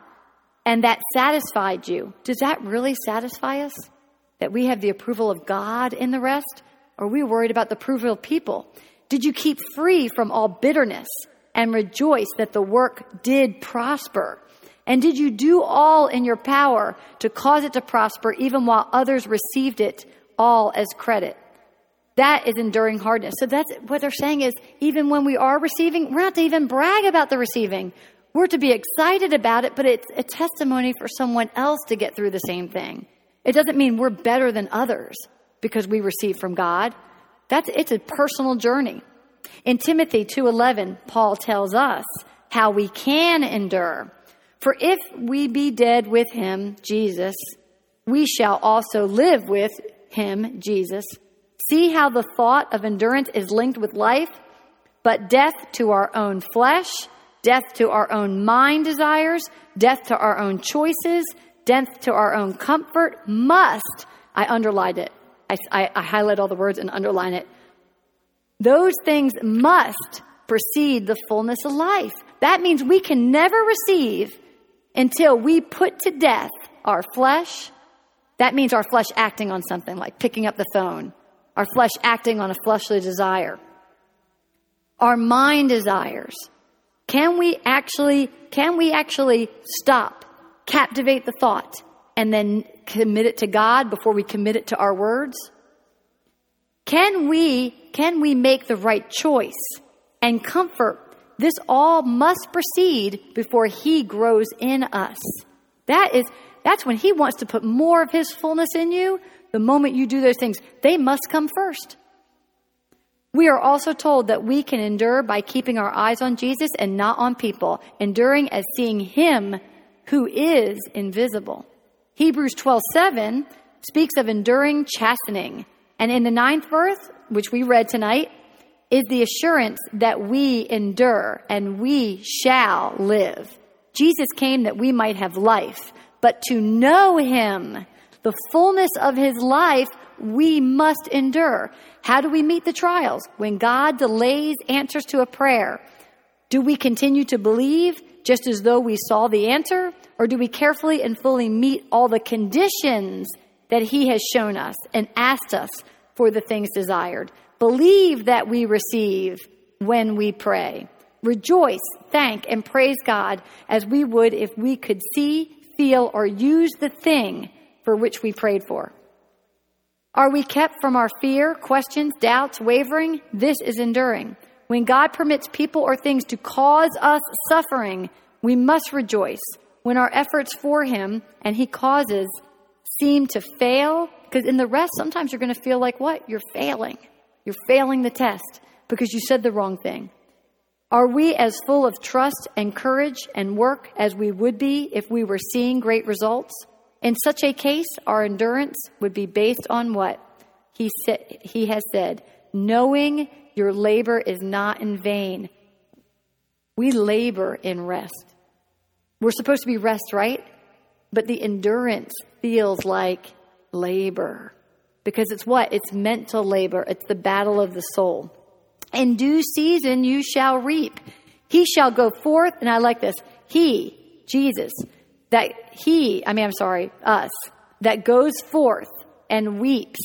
and that satisfied you? Does that really satisfy us? That we have the approval of God in the rest? Or are we worried about the approval of people? Did you keep free from all bitterness and rejoice that the work did prosper? And did you do all in your power to cause it to prosper even while others received it all as credit? That is enduring hardness. So that's what they're saying is even when we are receiving, we're not to even brag about the receiving. We're to be excited about it, but it's a testimony for someone else to get through the same thing. It doesn't mean we're better than others because we receive from God. That's it's a personal journey. In Timothy 2:11, Paul tells us how we can endure. For if we be dead with him, Jesus, we shall also live with him, Jesus. See how the thought of endurance is linked with life, but death to our own flesh, death to our own mind desires, death to our own choices, death to our own comfort must, I underlined it. I, I, I highlight all the words and underline it. Those things must precede the fullness of life. That means we can never receive until we put to death our flesh. That means our flesh acting on something like picking up the phone, our flesh acting on a fleshly desire, our mind desires. Can we actually, can we actually stop, captivate the thought, and then commit it to God before we commit it to our words? Can we, can we make the right choice and comfort? This all must proceed before He grows in us. That is, that's when He wants to put more of His fullness in you. The moment you do those things, they must come first. We are also told that we can endure by keeping our eyes on Jesus and not on people, enduring as seeing Him who is invisible. Hebrews 12 7 speaks of enduring chastening. And in the ninth verse, which we read tonight, is the assurance that we endure and we shall live. Jesus came that we might have life, but to know him, the fullness of his life, we must endure. How do we meet the trials? When God delays answers to a prayer, do we continue to believe just as though we saw the answer? Or do we carefully and fully meet all the conditions that He has shown us and asked us for the things desired? Believe that we receive when we pray. Rejoice, thank, and praise God as we would if we could see, feel, or use the thing for which we prayed for. Are we kept from our fear, questions, doubts, wavering? This is enduring. When God permits people or things to cause us suffering, we must rejoice. When our efforts for Him and He causes seem to fail, because in the rest, sometimes you're going to feel like what? You're failing. You're failing the test because you said the wrong thing. Are we as full of trust and courage and work as we would be if we were seeing great results? In such a case, our endurance would be based on what he, said, he has said, knowing your labor is not in vain. We labor in rest. We're supposed to be rest, right? But the endurance feels like labor because it's what? It's mental labor, it's the battle of the soul. In due season you shall reap. He shall go forth, and I like this. He, Jesus, that he, I mean, I'm sorry, us, that goes forth and weeps,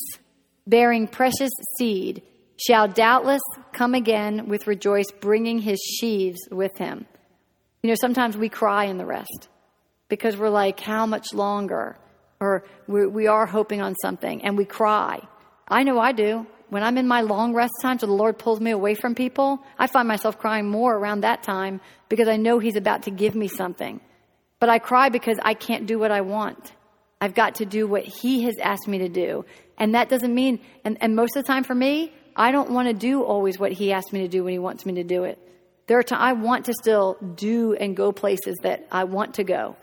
bearing precious seed, shall doubtless come again with rejoice, bringing his sheaves with him. You know, sometimes we cry in the rest because we're like, how much longer? Or we, we are hoping on something and we cry. I know I do. When I'm in my long rest times where the Lord pulls me away from people, I find myself crying more around that time because I know He's about to give me something. But I cry because I can't do what I want. I've got to do what He has asked me to do. And that doesn't mean, and, and most of the time for me, I don't want to do always what He asks me to do when He wants me to do it. There are times I want to still do and go places that I want to go.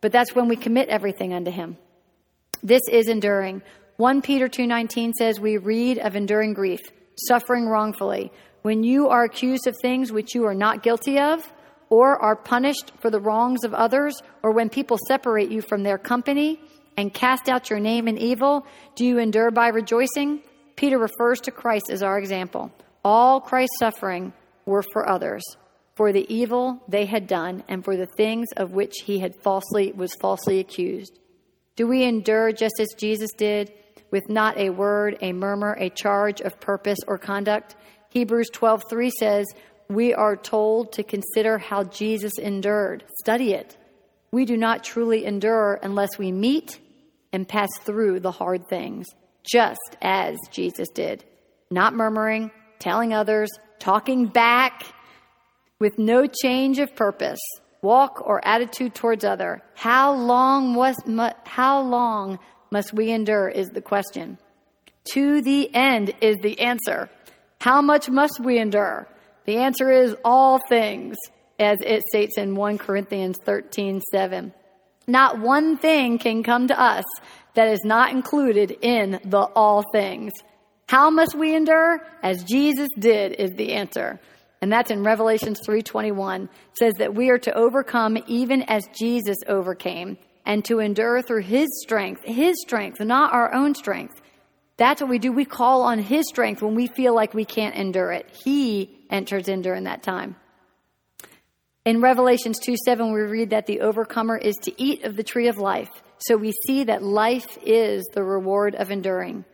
But that's when we commit everything unto Him. This is enduring. 1 Peter 2:19 says we read of enduring grief, suffering wrongfully, when you are accused of things which you are not guilty of or are punished for the wrongs of others, or when people separate you from their company and cast out your name in evil, do you endure by rejoicing? Peter refers to Christ as our example. All Christ's suffering were for others, for the evil they had done and for the things of which he had falsely was falsely accused. Do we endure just as Jesus did, with not a word, a murmur, a charge of purpose or conduct? Hebrews 12:3 says, we are told to consider how Jesus endured. Study it. We do not truly endure unless we meet and pass through the hard things, just as Jesus did. Not murmuring, telling others, talking back with no change of purpose, walk or attitude towards other. How long was how long must we endure is the question. To the end is the answer. How much must we endure? The answer is all things, as it states in 1 Corinthians 13 7. Not one thing can come to us that is not included in the all things. How must we endure? As Jesus did is the answer. And that's in Revelations 3:21 says that we are to overcome even as Jesus overcame and to endure through his strength, his strength, not our own strength. That's what we do. We call on his strength when we feel like we can't endure it. He enters in during that time. In Revelations 2 7, we read that the overcomer is to eat of the tree of life. So we see that life is the reward of enduring,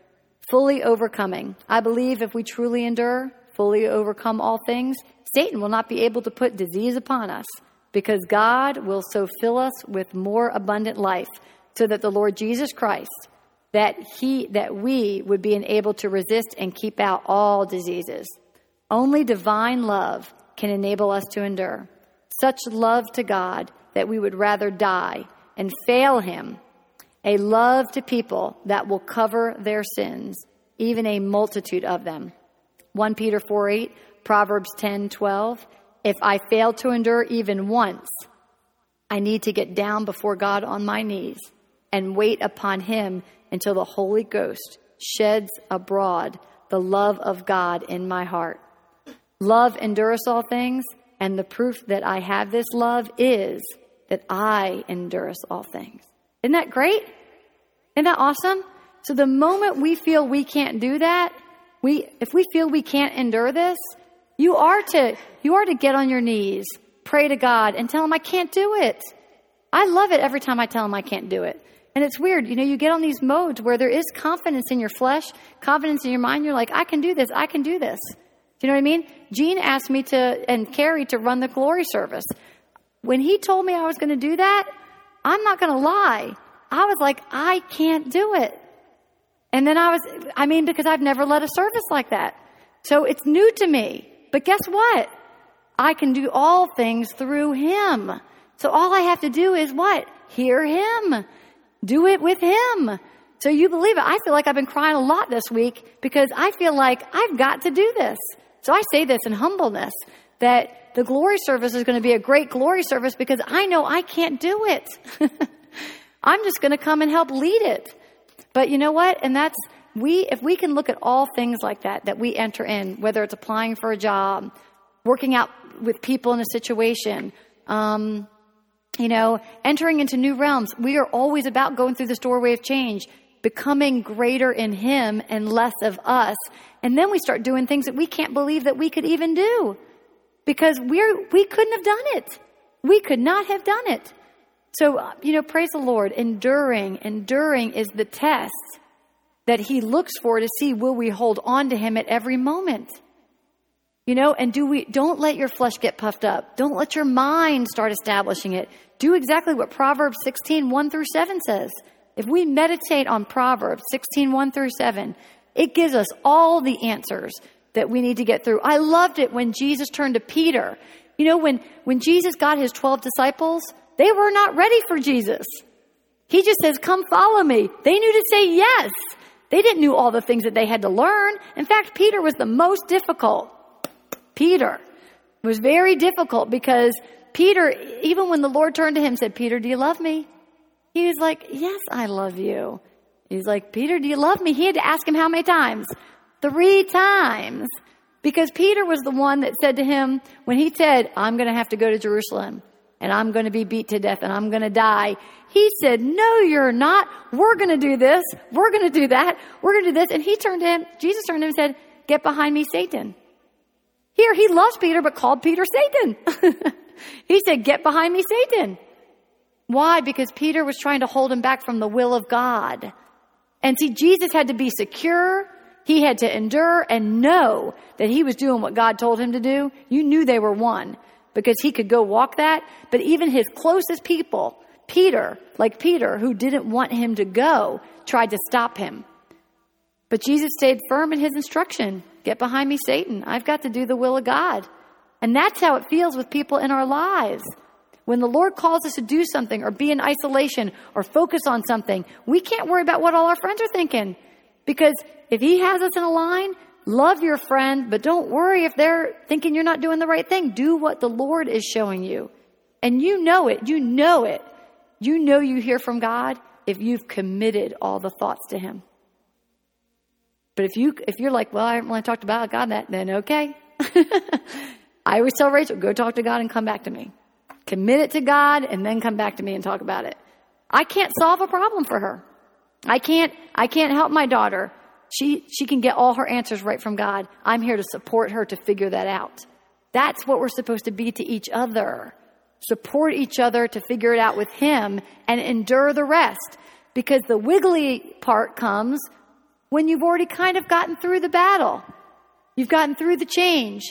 fully overcoming. I believe if we truly endure, fully overcome all things, Satan will not be able to put disease upon us because God will so fill us with more abundant life so that the Lord Jesus Christ that he that we would be enabled to resist and keep out all diseases. Only divine love can enable us to endure. Such love to God that we would rather die and fail him. A love to people that will cover their sins, even a multitude of them. 1 Peter 4 8, Proverbs 10 12. If I fail to endure even once, I need to get down before God on my knees and wait upon Him until the Holy Ghost sheds abroad the love of God in my heart. Love endures all things, and the proof that I have this love is that I endure all things. Isn't that great? Isn't that awesome? So the moment we feel we can't do that, we, if we feel we can't endure this, you are to, you are to get on your knees, pray to God and tell him I can't do it. I love it every time I tell him I can't do it. And it's weird, you know, you get on these modes where there is confidence in your flesh, confidence in your mind. You're like, I can do this, I can do this. Do you know what I mean? Gene asked me to, and Carrie to run the glory service. When he told me I was going to do that, I'm not going to lie. I was like, I can't do it. And then I was, I mean, because I've never led a service like that. So it's new to me. But guess what? I can do all things through Him. So all I have to do is what? Hear Him. Do it with Him. So you believe it. I feel like I've been crying a lot this week because I feel like I've got to do this. So I say this in humbleness that the glory service is going to be a great glory service because I know I can't do it. I'm just going to come and help lead it. But you know what? And that's, we, if we can look at all things like that, that we enter in, whether it's applying for a job, working out with people in a situation, um, you know, entering into new realms, we are always about going through this doorway of change, becoming greater in Him and less of us. And then we start doing things that we can't believe that we could even do because we're, we couldn't have done it. We could not have done it. So, uh, you know, praise the Lord. Enduring, enduring is the test that He looks for to see will we hold on to Him at every moment. You know, and do we, don't let your flesh get puffed up. Don't let your mind start establishing it. Do exactly what Proverbs 16, 1 through 7 says. If we meditate on Proverbs 16, 1 through 7, it gives us all the answers that we need to get through. I loved it when Jesus turned to Peter. You know, when, when Jesus got his 12 disciples, they were not ready for Jesus. He just says, come follow me. They knew to say yes. They didn't know all the things that they had to learn. In fact, Peter was the most difficult. Peter It was very difficult because Peter, even when the Lord turned to him, and said, Peter, do you love me? He was like, yes, I love you. He's like, Peter, do you love me? He had to ask him how many times? Three times. Because Peter was the one that said to him, when he said, I'm going to have to go to Jerusalem and I'm going to be beat to death and I'm going to die. He said, No, you're not. We're going to do this. We're going to do that. We're going to do this. And he turned to him, Jesus turned to him and said, Get behind me, Satan. Here, he loves Peter, but called Peter Satan. he said, Get behind me, Satan. Why? Because Peter was trying to hold him back from the will of God. And see, Jesus had to be secure. He had to endure and know that he was doing what God told him to do. You knew they were one because he could go walk that. But even his closest people, Peter, like Peter, who didn't want him to go, tried to stop him. But Jesus stayed firm in his instruction get behind me, Satan. I've got to do the will of God. And that's how it feels with people in our lives. When the Lord calls us to do something or be in isolation or focus on something, we can't worry about what all our friends are thinking. Because if he has us in a line, love your friend, but don't worry if they're thinking you're not doing the right thing. Do what the Lord is showing you. And you know it. You know it. You know you hear from God if you've committed all the thoughts to him. But if you if you're like, well, I haven't really talked about God that, then okay. I always tell Rachel, go talk to God and come back to me. Commit it to God and then come back to me and talk about it. I can't solve a problem for her. I can't I can't help my daughter. She she can get all her answers right from God. I'm here to support her to figure that out. That's what we're supposed to be to each other. Support each other to figure it out with him and endure the rest. Because the wiggly part comes when you've already kind of gotten through the battle. You've gotten through the change.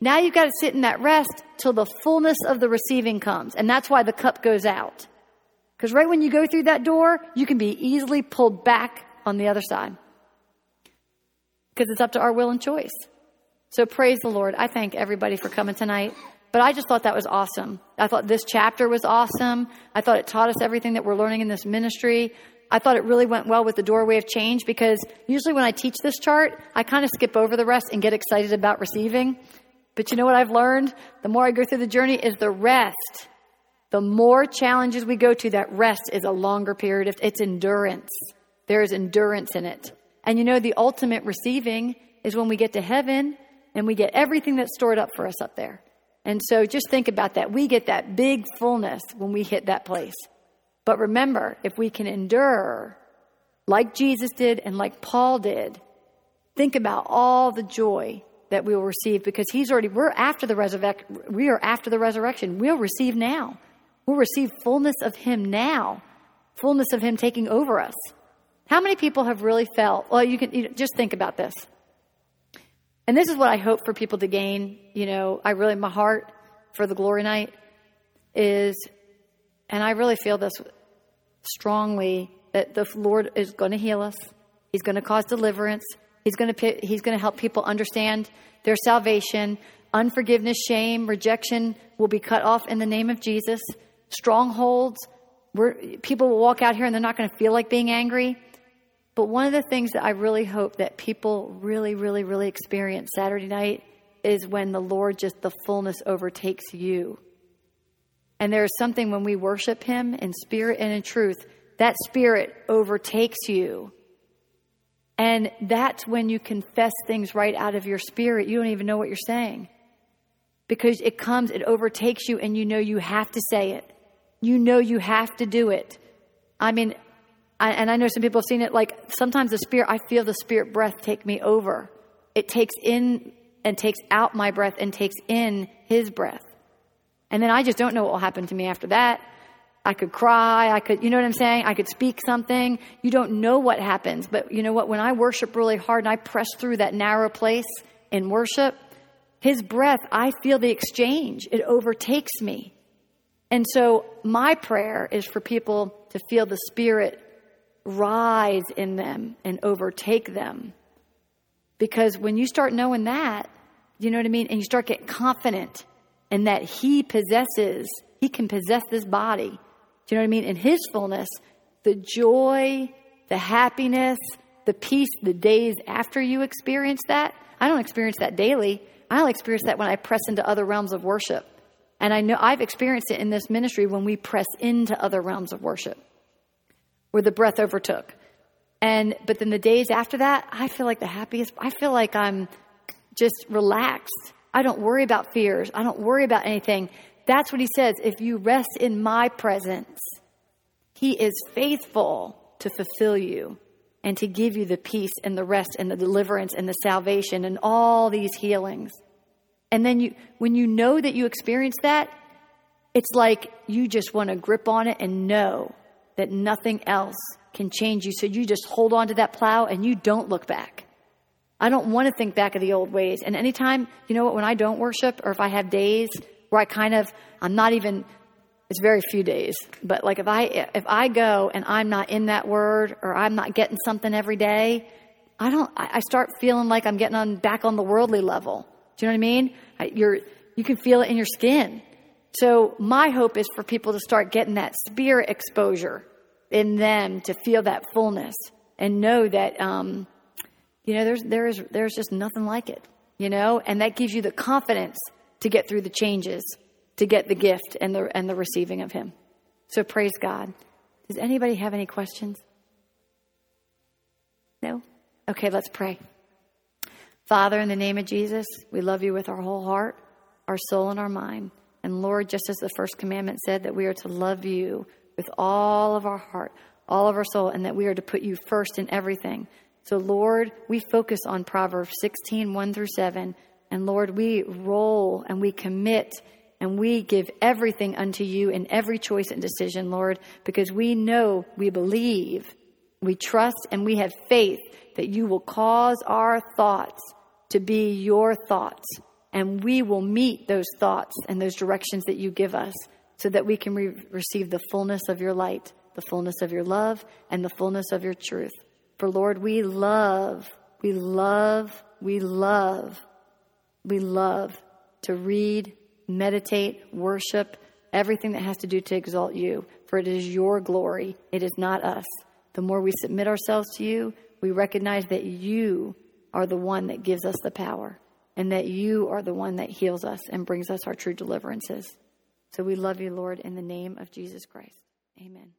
Now you've got to sit in that rest till the fullness of the receiving comes. And that's why the cup goes out. Because right when you go through that door, you can be easily pulled back on the other side. Because it's up to our will and choice. So praise the Lord. I thank everybody for coming tonight. But I just thought that was awesome. I thought this chapter was awesome. I thought it taught us everything that we're learning in this ministry. I thought it really went well with the doorway of change because usually when I teach this chart, I kind of skip over the rest and get excited about receiving. But you know what I've learned? The more I go through the journey is the rest. The more challenges we go to, that rest is a longer period. Of, it's endurance. There is endurance in it. And you know, the ultimate receiving is when we get to heaven and we get everything that's stored up for us up there. And so just think about that. We get that big fullness when we hit that place. But remember, if we can endure like Jesus did and like Paul did, think about all the joy that we will receive because he's already we're after the resurrection we are after the resurrection. We'll receive now. We'll receive fullness of him now. Fullness of him taking over us. How many people have really felt well you can you just think about this. And this is what i hope for people to gain you know i really my heart for the glory night is and i really feel this strongly that the Lord is going to heal us. He's going to cause deliverance. He's going to he's going to help people understand their salvation. Unforgiveness, shame, rejection will be cut off in the name of Jesus. Strongholds, people will walk out here and they're not going to feel like being angry. But one of the things that I really hope that people really, really, really experience Saturday night is when the Lord just the fullness overtakes you. And there is something when we worship Him in spirit and in truth, that spirit overtakes you. And that's when you confess things right out of your spirit. You don't even know what you're saying. Because it comes, it overtakes you, and you know you have to say it. You know you have to do it. I mean, I, and I know some people have seen it like sometimes the spirit, I feel the spirit breath take me over. It takes in and takes out my breath and takes in his breath. And then I just don't know what will happen to me after that. I could cry. I could, you know what I'm saying? I could speak something. You don't know what happens. But you know what? When I worship really hard and I press through that narrow place in worship, his breath, I feel the exchange. It overtakes me. And so my prayer is for people to feel the Spirit rise in them and overtake them. Because when you start knowing that, you know what I mean? And you start getting confident and that He possesses, He can possess this body. Do you know what I mean? In His fullness, the joy, the happiness, the peace, the days after you experience that. I don't experience that daily. I only experience that when I press into other realms of worship. And I know I've experienced it in this ministry when we press into other realms of worship where the breath overtook. And but then the days after that, I feel like the happiest. I feel like I'm just relaxed I don't worry about fears. I don't worry about anything. That's what he says. If you rest in my presence, he is faithful to fulfill you and to give you the peace and the rest and the deliverance and the salvation and all these healings. And then you, when you know that you experience that, it's like you just want to grip on it and know that nothing else can change you. So you just hold on to that plow and you don't look back. I don't want to think back of the old ways. And anytime, you know what, when I don't worship or if I have days where I kind of, I'm not even, it's very few days, but like if I, if I go and I'm not in that word or I'm not getting something every day, I don't, I start feeling like I'm getting on back on the worldly level. Do you know what I mean? You're, you can feel it in your skin. So my hope is for people to start getting that spirit exposure in them to feel that fullness and know that, um, You know, there's, there is, there's just nothing like it, you know, and that gives you the confidence to get through the changes, to get the gift and the, and the receiving of Him. So praise God. Does anybody have any questions? No? Okay, let's pray. Father, in the name of Jesus, we love you with our whole heart, our soul, and our mind. And Lord, just as the first commandment said, that we are to love you with all of our heart, all of our soul, and that we are to put you first in everything. So, Lord, we focus on Proverbs 16, 1 through 7. And Lord, we roll and we commit and we give everything unto you in every choice and decision, Lord, because we know, we believe, we trust, and we have faith that you will cause our thoughts to be your thoughts. And we will meet those thoughts and those directions that you give us so that we can re- receive the fullness of your light, the fullness of your love, and the fullness of your truth. For Lord, we love, we love, we love, we love to read, meditate, worship, everything that has to do to exalt you. For it is your glory, it is not us. The more we submit ourselves to you, we recognize that you are the one that gives us the power and that you are the one that heals us and brings us our true deliverances. So we love you, Lord, in the name of Jesus Christ. Amen.